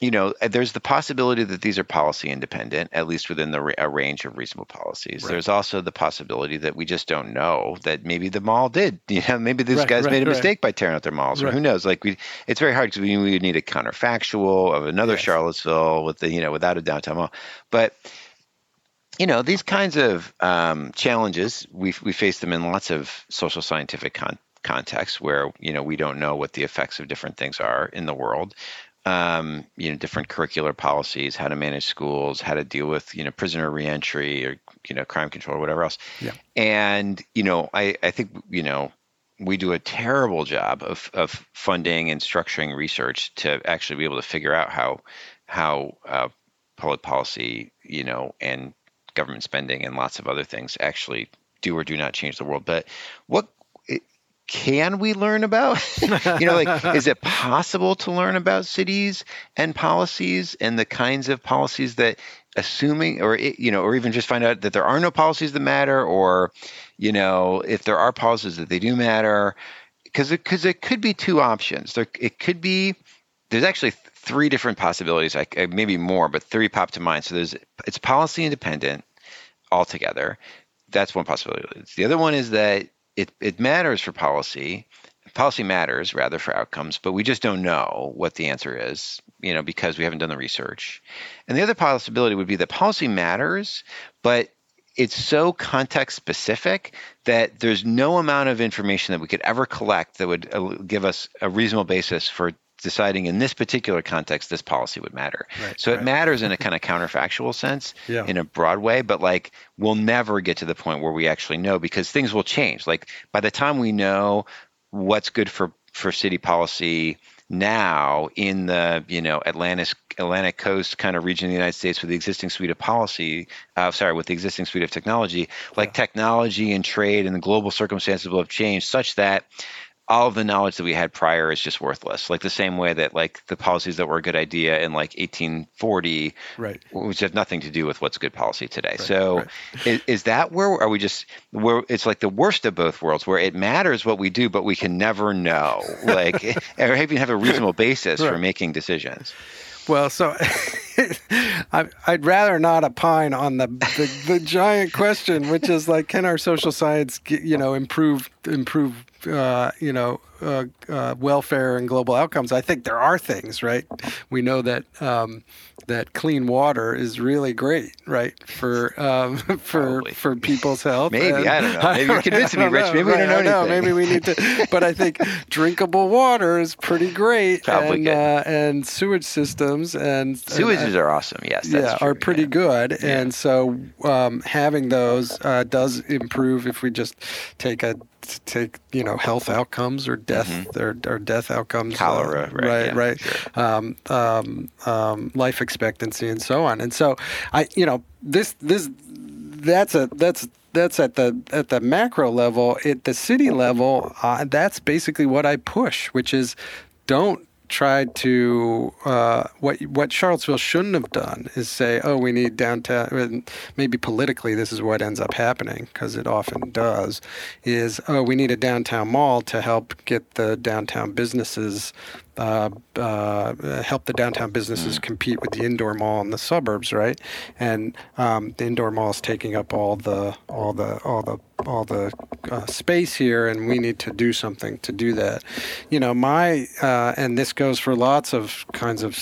you know, uh, there's the possibility that these are policy independent, at least within the a range of reasonable policies. Right. There's also the possibility that we just don't know that maybe the mall did. [laughs] You know, maybe these right, guys right, made a mistake by tearing out their malls, or who knows? Like we, it's very hard because we, we need a counterfactual of another yes. Charlottesville with the you know without a downtown mall, but you know these kinds of um, challenges we we face them in lots of social scientific con- contexts where you know we don't know what the effects of different things are in the world um, you know, different curricular policies, how to manage schools, how to deal with, you know, prisoner reentry or, you know, crime control or whatever else. Yeah. And, you know, I, I think, you know, we do a terrible job of, of funding and structuring research to actually be able to figure out how, how uh, public policy, you know, and government spending and lots of other things actually do or do not change the world. But what can we learn about? [laughs] you know, like, is it possible to learn about cities and policies and the kinds of policies that, assuming, or you know, or even just find out that there are no policies that matter, or you know, if there are policies that they do matter, because it, it could be two options. There, it could be. There's actually three different possibilities, like uh, maybe more, but three pop to mind. So there's it's policy independent altogether. That's one possibility. The other one is that it, it matters for policy. Policy matters rather for outcomes, but we just don't know what the answer is, you know, because we haven't done the research. And the other possibility would be that policy matters, but it's so context specific that there's no amount of information that we could ever collect that would uh, give us a reasonable basis for deciding in this particular context this policy would matter. Right, so it matters in a [laughs] kind of counterfactual sense yeah. in a broad way, but like we'll never get to the point where we actually know because things will change. Like by the time we know what's good for for city policy now in the you know Atlantis Atlantic coast kind of region of the United States with the existing suite of policy, uh, sorry, with the existing suite of technology, like yeah. technology and trade and the global circumstances will have changed such that all of the knowledge that we had prior is just worthless. Like the same way that like the policies that were a good idea in like 1840, right, which have nothing to do with what's good policy today. Right, so, right. Is, is that where are we just where it's like the worst of both worlds, where it matters what we do, but we can never know, [laughs] like, [laughs] or even have a reasonable basis right. for making decisions. Well, so [laughs] I, would rather not opine on the, the, the giant question, which is like, can our social science, you know, improve improve uh, you know, uh, uh, welfare and global outcomes, I think there are things, right? We know that um, that clean water is really great, right, for um, [laughs] for Probably. for people's health. Maybe and, I don't know. Maybe you're [laughs] convincing me, Rich. Maybe right, we don't know, anything. Maybe we need to. But I think [laughs] drinkable water is pretty great, Probably and, good. Uh, and sewage systems and sewages are awesome. Yes, yeah, true. are pretty yeah. good, yeah. and so um, having those uh, does improve if we just take a take you know health outcomes or death mm-hmm. or, or death outcomes uh, cholera uh, right right, yeah, right. Sure. Um, um, um, life expectancy and so on and so I you know this this that's a that's that's at the at the macro level at the city level uh, that's basically what I push which is don't try to uh, what what Charlottesville shouldn't have done is say, oh, we need downtown. Maybe politically, this is what ends up happening because it often does. Is oh, we need a downtown mall to help get the downtown businesses uh, uh, help the downtown businesses mm. compete with the indoor mall in the suburbs, right? And um, the indoor mall is taking up all the all the all the all the uh, space here, and we need to do something to do that. You know, my uh, and this goes for lots of kinds of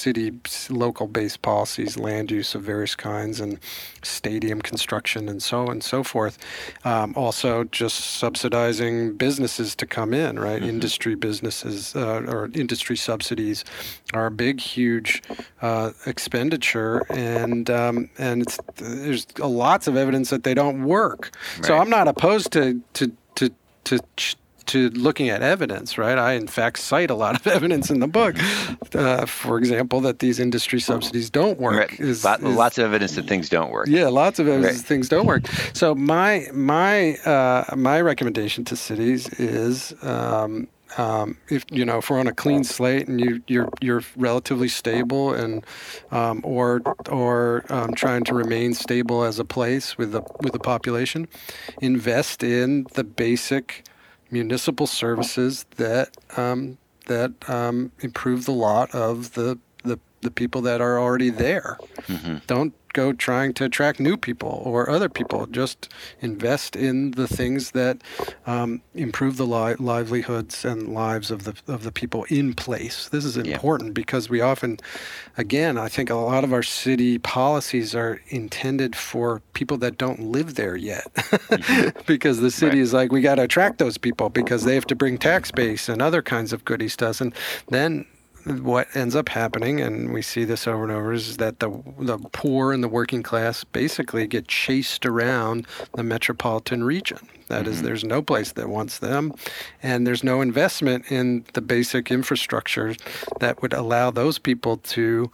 city local based policies, land use of various kinds, and stadium construction, and so on and so forth. Um, also, just subsidizing businesses to come in, right? Mm-hmm. Industry businesses uh, or industry subsidies are a big, huge uh, expenditure, and um, and there's lots of evidence that they don't work. Right. So I'm not opposed to to to to to looking at evidence, right? I, in fact, cite a lot of [laughs] evidence in the book. Uh, for example, that these industry subsidies don't work. Right. Is, Lot, is, lots of evidence that things don't work. Yeah, lots of evidence right. that things don't work. So my my uh, my recommendation to cities is. Um, um, if you know if we're on a clean slate and you you're you're relatively stable and um, or or um, trying to remain stable as a place with the with the population, invest in the basic municipal services that um, that um, improve the lot of the the people that are already there. Mm-hmm. Don't go trying to attract new people or other people. Just invest in the things that um, improve the li- livelihoods and lives of the of the people in place. This is important yeah. because we often, again, I think a lot of our city policies are intended for people that don't live there yet, mm-hmm. [laughs] because the city right. is like we got to attract those people because they have to bring tax base and other kinds of goodies to us, and then what ends up happening, and we see this over and over, is that the the poor and the working class basically get chased around the metropolitan region. That mm-hmm. is, there's no place that wants them, and there's no investment in the basic infrastructure that would allow those people to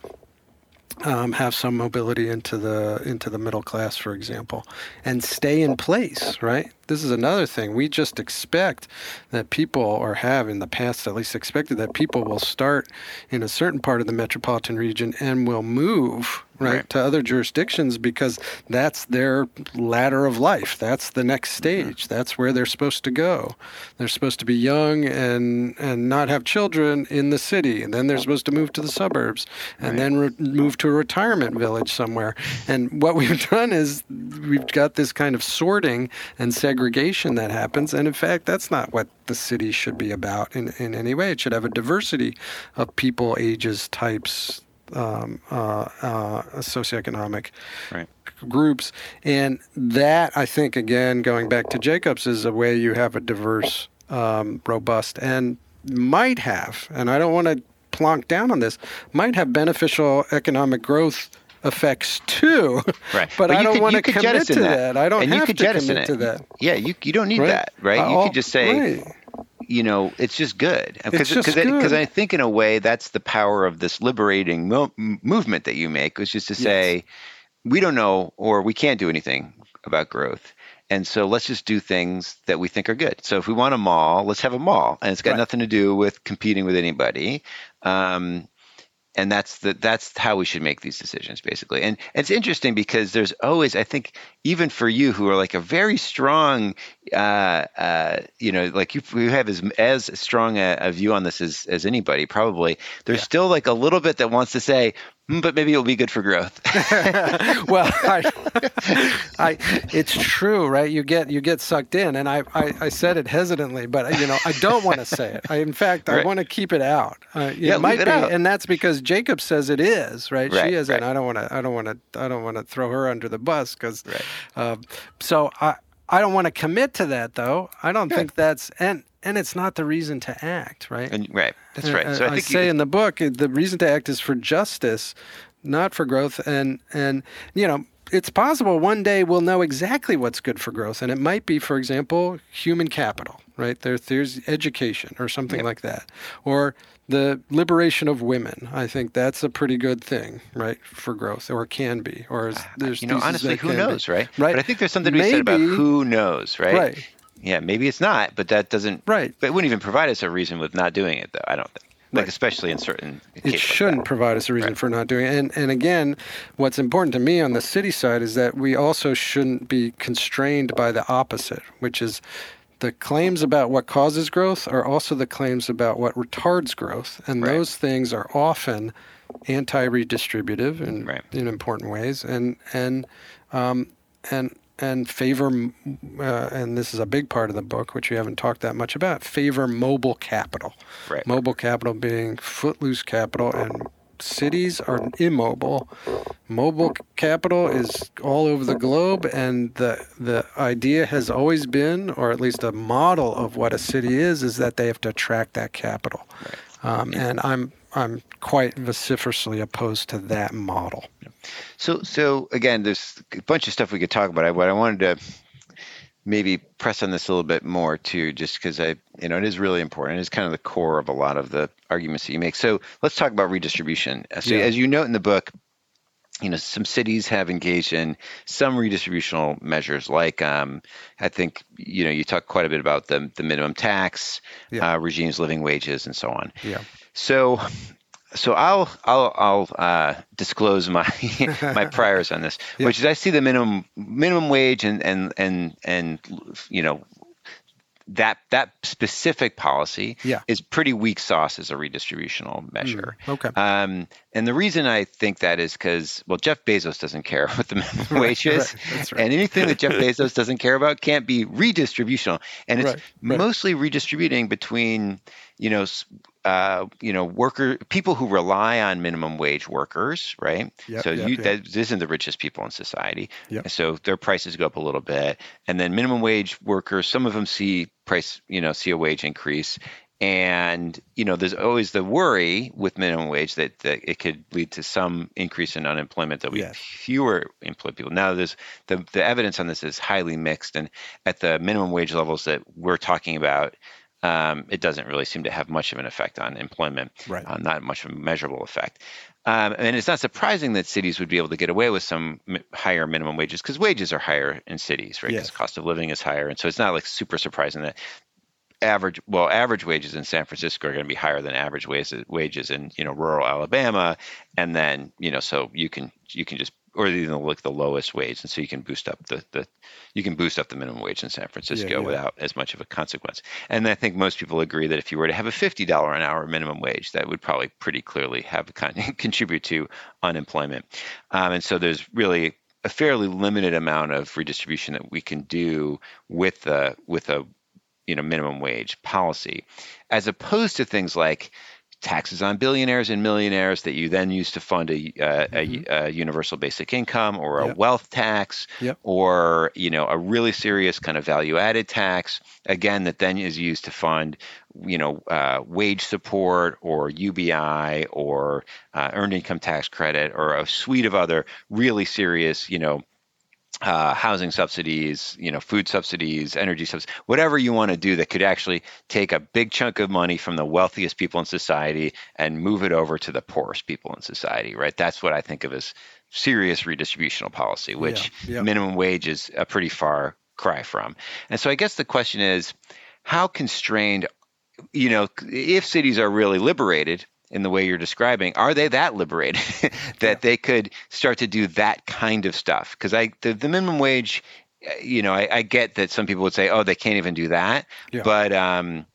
um, have some mobility into the into the middle class, for example, and stay in place. Right. This is another thing. We just expect that people, or have in the past at least expected that people will start in a certain part of the metropolitan region and will move right, right, to other jurisdictions because that's their ladder of life. That's the next mm-hmm. stage. Mm-hmm. That's where they're supposed to go. They're supposed to be young and and not have children in the city, and then they're supposed to move to the suburbs, and right. then re- move to a retirement village somewhere. And what we've [laughs] done is we've got this kind of sorting and segregation that happens, and in fact, that's not what the city should be about in, in any way. It should have a diversity of people, ages, types, um, uh, uh, socioeconomic right. groups. And that, I think, again, going back to Jacobs, is a way you have a diverse, um, robust, and might have, and I don't want to plonk down on this, might have beneficial economic growth effects too. Right. but, but I don't want to commit to that. that. I don't and have to commit it. to that. Yeah, you you don't need right? that, right? Uh, you could just say, right you know, it's just good because because I think in a way that's the power of this liberating mo- movement that you make, which is to say, yes. we don't know or we can't do anything about growth. And so let's just do things that we think are good. So if we want a mall, let's have a mall, and it's got right. nothing to do with competing with anybody. Um, and that's the that's how we should make these decisions basically and it's interesting because there's always i think even for you who are like a very strong uh, uh, you know like you, you have as as strong a, a, view on this as, as anybody probably there's yeah. still like a little bit that wants to say mm, but maybe it'll be good for growth. [laughs] well, I, I, it's true, right? You get you get sucked in, and I, I, I said it hesitantly, but you know I don't want to say it. I, in fact, right. I want to keep it out. Uh, it yeah, might it be, out. and that's because Jacobs says it is, right? right she is, right. and I don't want to, I don't want to, I don't want to throw her under the bus because. Uh, so I. I don't want to commit to that though. I don't think that's and and it's not the reason to act, right? And, right, that's right. So I, I say you, in the book the reason to act is for justice, not for growth. And and you know it's possible one day we'll know exactly what's good for growth, and it might be, for example, human capital, right? There, there's education or something yep. like that, or the liberation of women. I think that's a pretty good thing, right, for growth, or can be. Or is, uh, there's you know, honestly, who knows, be. right? Right. But I think there's something to be said about who knows, right? Right. Yeah, maybe it's not, but that doesn't. Right. But it wouldn't even provide us a reason with not doing it, though. I don't think. Like right. especially in certain. It shouldn't like provide us a reason right. for not doing it. And and again, what's important to me on the city side is that we also shouldn't be constrained by the opposite, which is the claims about what causes growth are also the claims about what retards growth, and right. those things are often anti-redistributive in right. in important ways, and and um, and and favor, uh, and this is a big part of the book, which we haven't talked that much about, favor mobile capital. Right. Mobile capital being footloose capital, and cities are immobile. Mobile capital is all over the globe, and the the idea has always been, or at least a model of what a city is, is that they have to attract that capital. Right. Um, and I'm I'm quite vociferously opposed to that model. So, so again, there's a bunch of stuff we could talk about. What I wanted to maybe press on this a little bit more too, just because I, you know, it is really important. It's kind of the core of a lot of the arguments that you make. So let's talk about redistribution. So yeah. as you note in the book, you know, some cities have engaged in some redistributional measures, like um, I think you know you talk quite a bit about the the minimum tax yeah. uh, regimes, living wages, and so on. Yeah. So, so I'll I'll I'll uh, disclose my [laughs] my priors on this, yeah. which is I see the minimum minimum wage and and and and you know that that specific policy yeah. is pretty weak sauce as a redistributional measure. Mm, okay. Um, and the reason I think that is because well, Jeff Bezos doesn't care [laughs] what the minimum wage is, right, right. and anything that Jeff [laughs] Bezos doesn't care about can't be redistributional. And it's right, mostly redistributing between you know uh, you know, worker people who rely on minimum wage workers, right? Yep, so yep, you yep. that isn't the richest people in society. Yep. So their prices go up a little bit, and then minimum wage workers, some of them see price, you know, see a wage increase, and you know, there's always the worry with minimum wage that, that it could lead to some increase in unemployment. There'll be Yes. fewer employed people. Now, there's the the evidence on this is highly mixed, and at the minimum wage levels that we're talking about um, it doesn't really seem to have much of an effect on employment, Right. uh, not much of a measurable effect. Um, and it's not surprising that cities would be able to get away with some m- higher minimum wages because wages are higher in cities, right? Because Yes. cost of living is higher, and so it's not like super surprising that average well average wages in San Francisco are going to be higher than average wages wages in you know rural Alabama, and then you know so you can you can just or even look the lowest wage, and so you can boost up the the you can boost up the minimum wage in San Francisco yeah. without as much of a consequence. And I think most people agree that if you were to have a fifty dollar an hour minimum wage, that would probably pretty clearly have con- [laughs] contribute to unemployment. Um, and so there's really a fairly limited amount of redistribution that we can do with the with a you know minimum wage policy, as opposed to things like taxes on billionaires and millionaires that you then use to fund a, uh, Mhm. a, a universal basic income or a Yep. wealth tax Yep. or you know a really serious kind of value added tax again that then is used to fund you know uh, wage support or UBI or uh, earned income tax credit or a suite of other really serious you know uh, housing subsidies, you know, food subsidies, energy subsidies, whatever you want to do that could actually take a big chunk of money from the wealthiest people in society and move it over to the poorest people in society, right? That's what I think of as serious redistributional policy, which Yeah, yeah. minimum wage is a pretty far cry from. And so I guess the question is, how constrained, you know, if cities are really liberated, in the way you're describing, are they that liberated [laughs] that they could start to do that kind of stuff? Because I the, the minimum wage, uh, you know, I, I get that some people would say, oh, they can't even do that, Yeah. but um,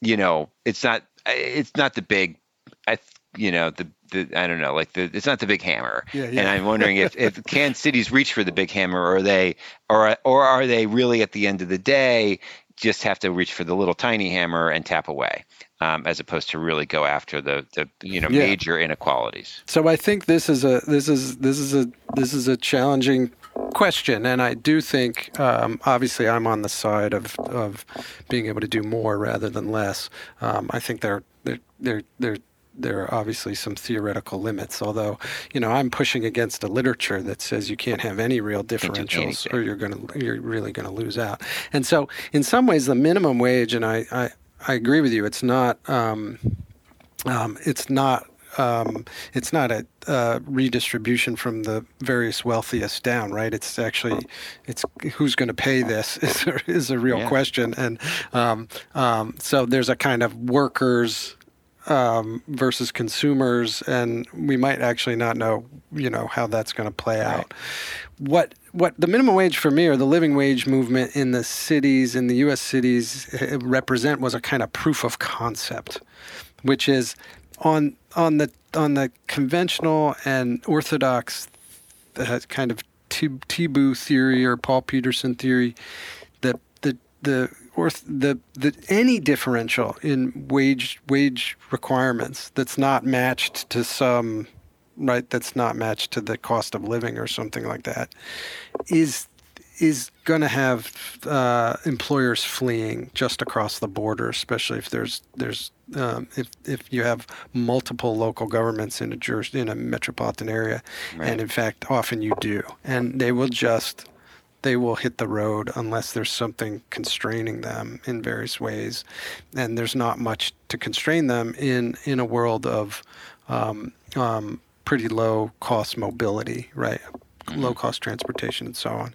you know, it's not it's not the big, I you know the. The, I don't know, like the, it's not the big hammer, Yeah, yeah. and I'm wondering if, if [laughs] can cities reach for the big hammer, or are they, or or are they really at the end of the day just have to reach for the little tiny hammer and tap away, um, as opposed to really go after the the you know Yeah. major inequalities. So I think this is a this is this is a this is a challenging question, and I do think um, obviously I'm on the side of of being able to do more rather than less. Um, I think there there there there there are obviously some theoretical limits. Although you know I'm pushing against a literature that says you can't have any real differentials or you're going to you're really going to lose out. And so in some ways the minimum wage, and I I, I agree with you, it's not. Um, um, it's not um, it's not a uh, redistribution from the various wealthiest down, right? It's actually it's who's going to pay this [laughs] is a, is a real Yeah. question, and um, um, so there's a kind of workers um, versus consumers, and we might actually not know, you know, how that's going to play out. What what the minimum wage for me or the living wage movement in the cities in the U.S. cities eh, represent was a kind of proof of concept, which is on on the on the conventional and orthodox uh, kind of T- Tiebout theory or Paul Peterson theory, the the the orth the the any differential in wage wage requirements that's not matched to some right that's not matched to the cost of living or something like that is is going to have uh, employers fleeing just across the border, especially if there's there's um, if if you have multiple local governments in a juris, in a metropolitan area, Right. and in fact often you do, and they will just they will hit the road unless there's something constraining them in various ways, and there's not much to constrain them in in a world of um, um, pretty low cost mobility, right? Low cost transportation and so on.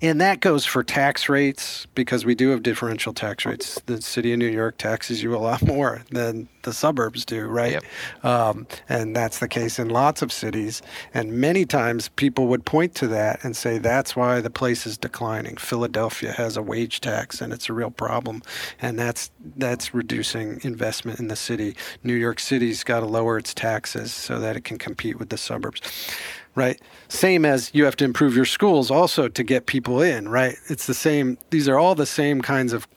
And that goes for tax rates because we do have differential tax rates. The city of New York taxes you a lot [laughs] more than the suburbs do, right? Yep. Um, and that's the case in lots of cities. And many times people would point to that and say that's why the place is declining. Philadelphia has a wage tax, and it's a real problem, and that's that's reducing investment in the city. New York City's got to lower its taxes so that it can compete with the suburbs right? Same as you have to improve your schools also to get people in, right? It's the same. These are all the same kinds of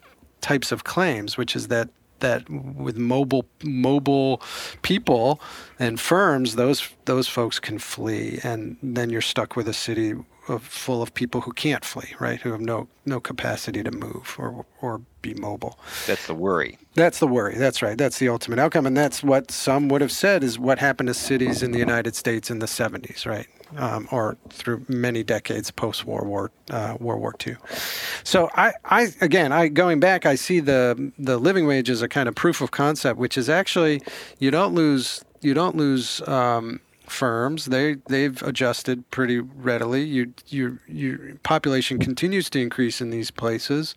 types of claims, which is that that with mobile mobile people and firms, those those folks can flee, and then you're stuck with a city of, full of people who can't flee, right? Who have no no capacity to move or or be mobile. That's the worry. That's the worry. That's right. That's the ultimate outcome, and that's what some would have said is what happened to cities in the United States in the 70s, right? Um, or through many decades post World War uh, World War II. So I, I again, I going back, I see the the living wage as a kind of proof of concept, which is actually you don't lose you don't lose um, firms. They they've adjusted pretty readily. You your your population continues to increase in these places.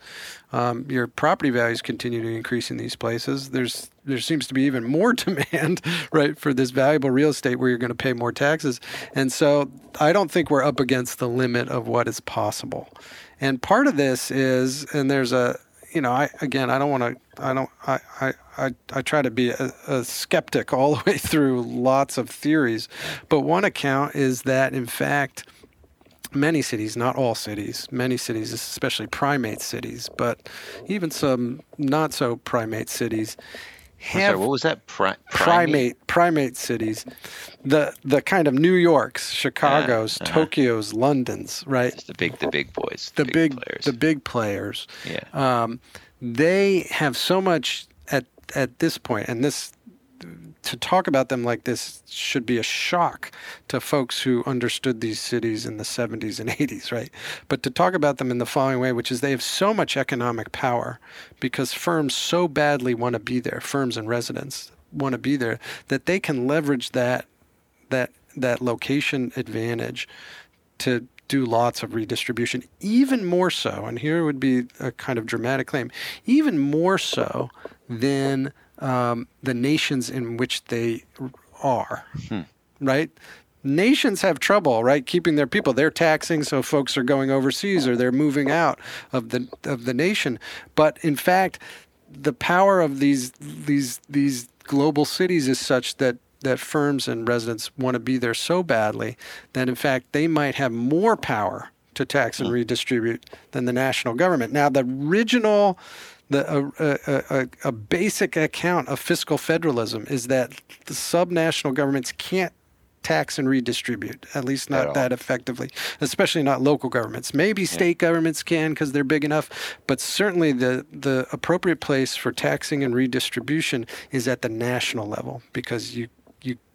Um, your property values continue to increase in these places. There's there seems to be even more [laughs] demand, right, for this valuable real estate where you're going to pay more taxes. And so I don't think we're up against the limit of what is possible. And part of this is, and there's a you know, I again, I don't want to, I don't, I, I, I, I try to be a, a, skeptic all the [laughs] way through lots of theories, but one account is that in fact, many cities, not all cities, many cities, especially primate cities, but even some not so primate cities, have sorry, what was that Pri- primate? primate primate cities, the the kind of New Yorks, Chicago's, uh, uh-huh. Tokyo's, London's, right? the big the big boys, the, the big, big, players. the big players. Yeah. Um, they have so much at at this point, and this to talk about them like this should be a shock to folks who understood these cities in the 70s and 80s, right? But to talk about them in the following way, which is they have so much economic power because firms so badly want to be there, firms and residents want to be there, that they can leverage that that that location advantage to do lots of redistribution, even more so, and here would be a kind of dramatic claim, even more so than um, the nations in which they are, hmm. right? Nations have trouble, right, keeping their people. They're taxing, so folks are going overseas or they're moving out of the of the nation. But in fact, the power of these these these global cities is such that that firms and residents want to be there so badly that in fact they might have more power to tax and hmm. redistribute than the national government. Now, the original the, a, a, a, basic account of fiscal federalism is that the subnational governments can't tax and redistribute, at least not at that effectively, especially not local governments. Maybe state yeah. governments can because they're big enough, but certainly the, the appropriate place for taxing and redistribution is at the national level because you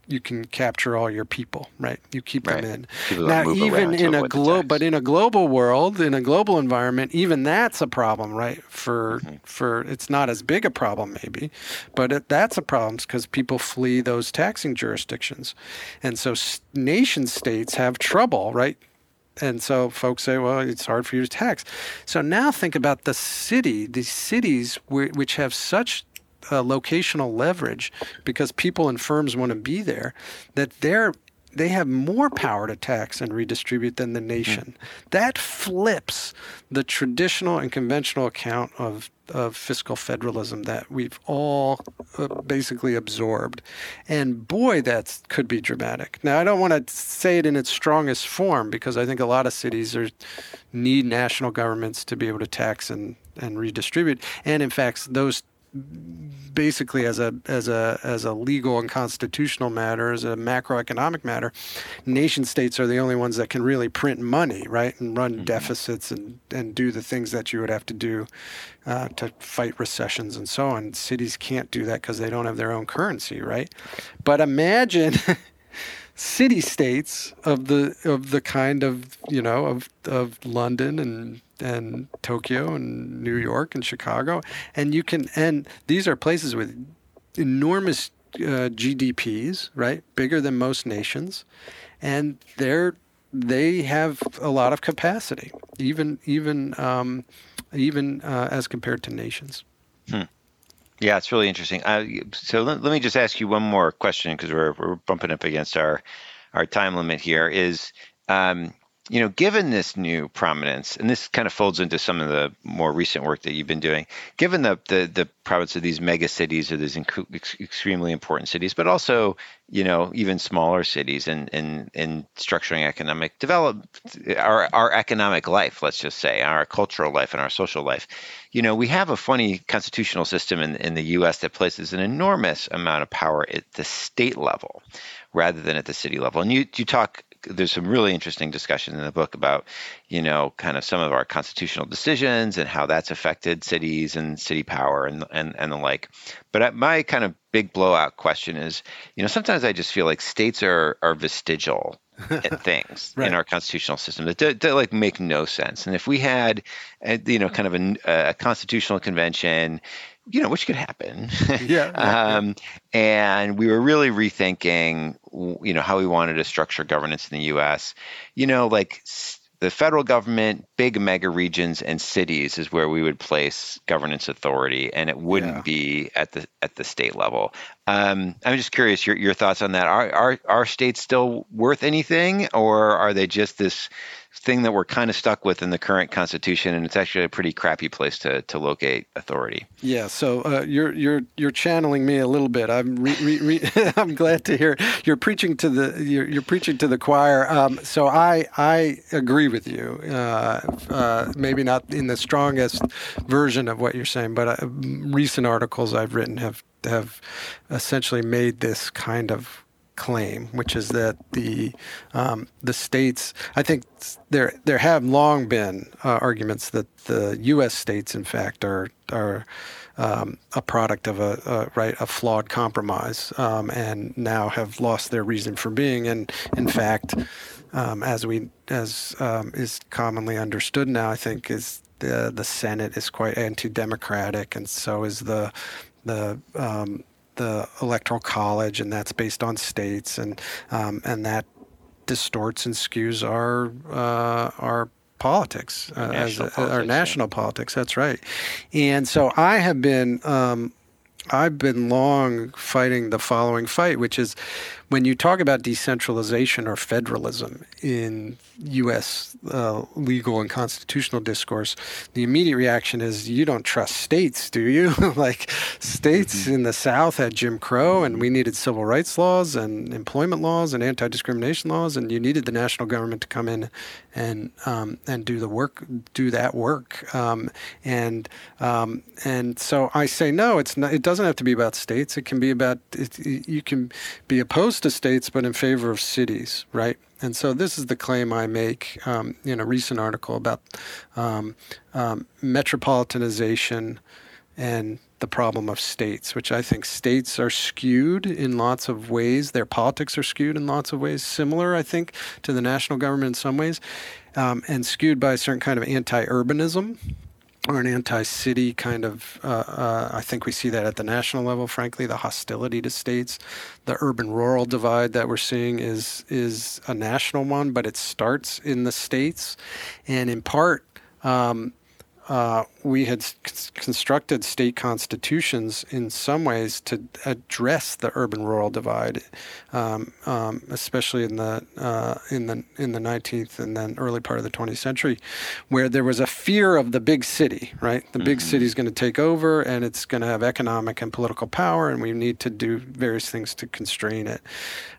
you can capture all your people, right? You keep right. them in. People now, even in a global, but in a global world, in a global environment, even that's a problem, right? For mm-hmm. for it's not as big a problem maybe, but it, that's a problem because people flee those taxing jurisdictions, and so nation states have trouble, right? And so folks say, well, it's hard for you to tax. So now think about the city, these cities which have such uh, locational leverage because people and firms want to be there, that they're they have more power to tax and redistribute than the nation. Mm-hmm. That flips the traditional and conventional account of, of fiscal federalism that we've all uh, basically absorbed. And boy, that could be dramatic. Now, I don't want to say it in its strongest form because I think a lot of cities are, need national governments to be able to tax and, and redistribute. And in fact, those basically as a as a as a legal and constitutional matter, as a macroeconomic matter, nation states are the only ones that can really print money, right, and run mm-hmm. deficits and and do the things that you would have to do uh, to fight recessions and so on. Cities can't do that because they don't have their own currency, right? But imagine. [laughs] city states of the of the kind of you know of of London and and Tokyo and New York and Chicago, and you can and these are places with enormous uh, GDPs, right? Bigger than most nations, and they're they have a lot of capacity, even even um, even uh, as compared to nations. Hmm. Yeah, it's really interesting. Uh, so let, let, me just ask you one more question because we're we're bumping up against our our time limit here. Is um, you know, given this new prominence, and this kind of folds into some of the more recent work that you've been doing, given the the, the province of these mega cities or these inc- extremely important cities, but also, you know, even smaller cities and in, in, in structuring economic develop our our economic life, let's just say, our cultural life and our social life. You know, we have a funny constitutional system in, in the U.S. that places an enormous amount of power at the state level rather than at the city level. And you you talk there's some really interesting discussion in the book about, you know, kind of some of our constitutional decisions and how that's affected cities and city power and and and the like. But my kind of big blowout question is, you know, sometimes I just feel like states are are vestigial [laughs] things right. in our constitutional system that, that, that, like make no sense. And if we had, a, you know, kind of a, a constitutional convention you know, which could happen. [laughs] Yeah. um, and we were really rethinking, you know, how we wanted to structure governance in the U.S. You know, like the federal government, big mega regions, and cities is where we would place governance authority, and it wouldn't yeah. be at the at the state level. Um, I'm just curious your your thoughts on that. Are are are states still worth anything, or are they just this thing that we're kind of stuck with in the current constitution, and it's actually a pretty crappy place to, to locate authority. Yeah, so uh, you're you're you're channeling me a little bit. I'm re, re, re, [laughs] I'm glad to hear you're preaching to the you're, you're preaching to the choir. Um, so I I agree with you. Uh, uh, maybe not in the strongest version of what you're saying, but uh, recent articles I've written have have essentially made this kind of claim, which is that the um, the states. I think there there have long been uh, arguments that the U.S. states, in fact, are are um, a product of a, a, right a flawed compromise, um, and now have lost their reason for being. And in fact, um, as we as um, is commonly understood now, I think is the the Senate is quite anti-democratic, and so is the the um, the electoral college, and that's based on states, and um, and that distorts and skews our uh, our politics, uh, national as, politics, our national yeah. politics. That's right. And so I have been um, I've been long fighting the following fight, which is when you talk about decentralization or federalism in U.S. Uh, legal and constitutional discourse, the immediate reaction is you don't trust states, do you? [laughs] like states mm-hmm. in the South had Jim Crow, and we needed civil rights laws and employment laws and anti-discrimination laws, and you needed the national government to come in and um, and do the work, do that work, um, and um, and so I say no. It's not. It doesn't have to be about states. It can be about. It, you can be opposed opposed to states but in favor of cities, right? And so this is the claim I make um, in a recent article about um, um, metropolitanization and the problem of states, which I think states are skewed in lots of ways. Their politics are skewed in lots of ways, similar, I think, to the national government in some ways, um, and skewed by a certain kind of anti urbanism or an anti-city kind of. Uh, uh, I think we see that at the national level. Frankly, the hostility to states, the urban-rural divide that we're seeing is is a national one, but it starts in the states, and in part. Um, uh, we had constructed state constitutions in some ways to address the urban-rural divide, um, um, especially in the uh, in the in the 19th and then early part of the 20th century, where there was a fear of the big city. Right, the mm-hmm. big city is going to take over, and it's going to have economic and political power, and we need to do various things to constrain it.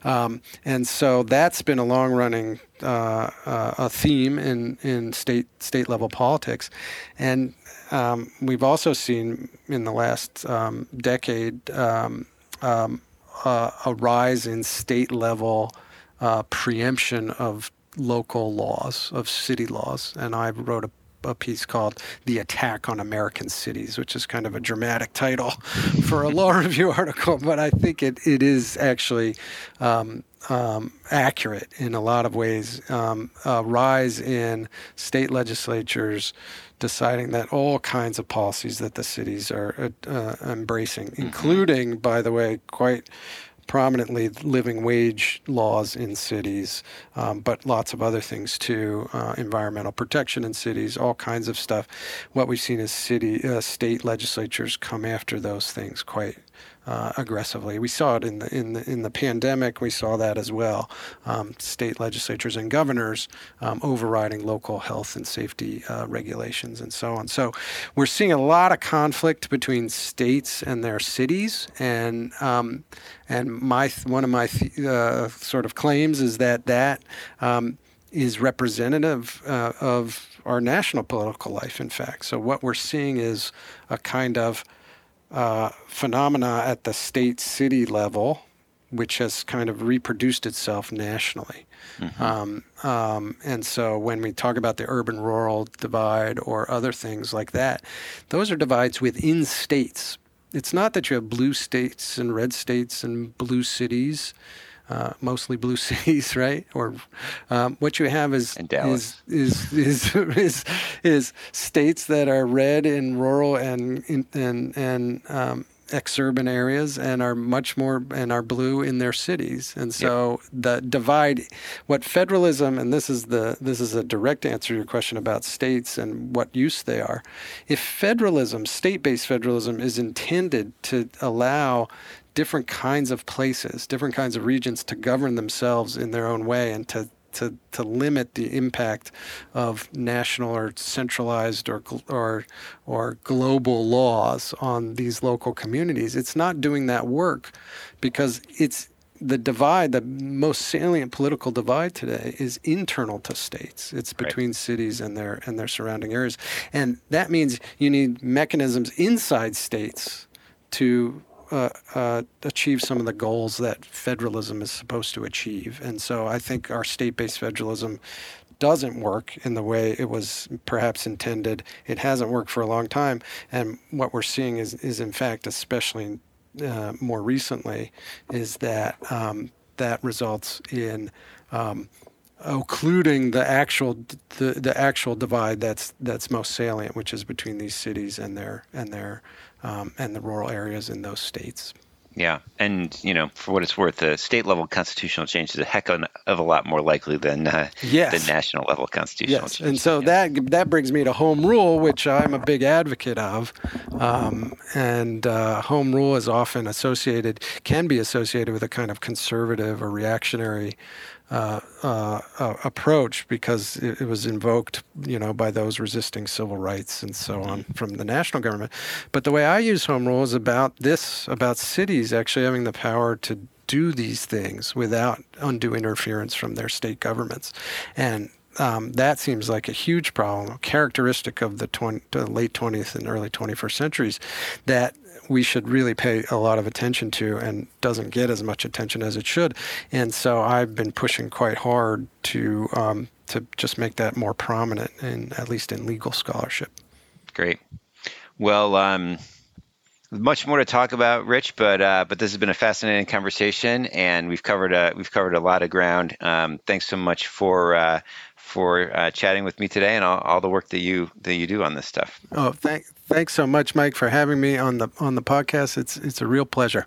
Um, and so that's been a long-running uh, uh, a theme in, in state state level politics, and um, we've also seen in the last um, decade um, um uh, a rise in state level uh, preemption of local laws, of city laws, and I wrote a a piece called The Attack on American Cities, which is kind of a dramatic title [laughs] for a law [laughs] review article, but I think it, it is actually um, um, accurate in a lot of ways. Um, a rise in state legislatures deciding that all kinds of policies that the cities are uh, uh embracing, mm-hmm. including, by the way, quite prominently living wage laws in cities, um, but lots of other things too, uh, environmental protection in cities, all kinds of stuff. What we've seen is city, uh, state legislatures come after those things quite uh, aggressively. We saw it in the in the in the pandemic. We saw that as well. Um, state legislatures and governors um, overriding local health and safety uh, regulations and so on. So we're seeing a lot of conflict between states and their cities. And um, and my one of my uh, sort of claims is that that um, is representative uh, of our national political life. In fact, so what we're seeing is a kind of uh, phenomena at the state city level, which has kind of reproduced itself nationally. Mm-hmm. Um, um, and so when we talk about the urban rural divide or other things like that, those are divides within states. It's not that you have blue states and red states and blue cities uh, mostly blue [laughs] cities, right? Or um, what you have is is, is, is [laughs] is is states that are red in rural and and and um, exurban areas and are much more and are blue in their cities and so yep. the divide what federalism and this is the this is a direct answer to your question about states and what use they are if federalism state-based federalism is intended to allow different kinds of places, different kinds of regions to govern themselves in their own way and to to, to limit the impact of national or centralized or, or, or global laws on these local communities. It's not doing that work because it's the divide, the most salient political divide today is internal to states. It's between right. cities and their and their surrounding areas. And that means you need mechanisms inside states to uh, uh, achieve some of the goals that federalism is supposed to achieve. And so I think our state based federalism doesn't work in the way it was perhaps intended. It hasn't worked for a long time. And what we're seeing is, is in fact, especially uh, more recently, is that um, that results in um, occluding the actual the, the actual divide that's that's most salient, which is between these cities and their and their um, and the rural areas in those states. Yeah, and you know, for what it's worth, the state level constitutional change is a heck of a lot more likely than uh, yes. the national level constitutional yes. change. and so yeah. that that brings me to home rule, which I'm a big advocate of. Um, and uh, home rule is often associated, can be associated with a kind of conservative or reactionary uh, uh, uh, approach because it, it, was invoked, you know, by those resisting civil rights and so on from the national government. But the way I use home rule is about this, about cities actually having the power to do these things without undue interference from their state governments. And um, that seems like a huge problem, characteristic of the, 20, the late 20th and early 21st centuries, that we should really pay a lot of attention to and doesn't get as much attention as it should. And so I've been pushing quite hard to um, to just make that more prominent, in at least in legal scholarship. Great. Well. Um much more to talk about, Rich, but uh, but this has been a fascinating conversation, and we've covered a we've covered a lot of ground. Um, thanks so much for uh, for uh, chatting with me today and all, all, the work that you that you do on this stuff. Oh, thank, thanks so much, Mike, for having me on the on the podcast. It's it's a real pleasure.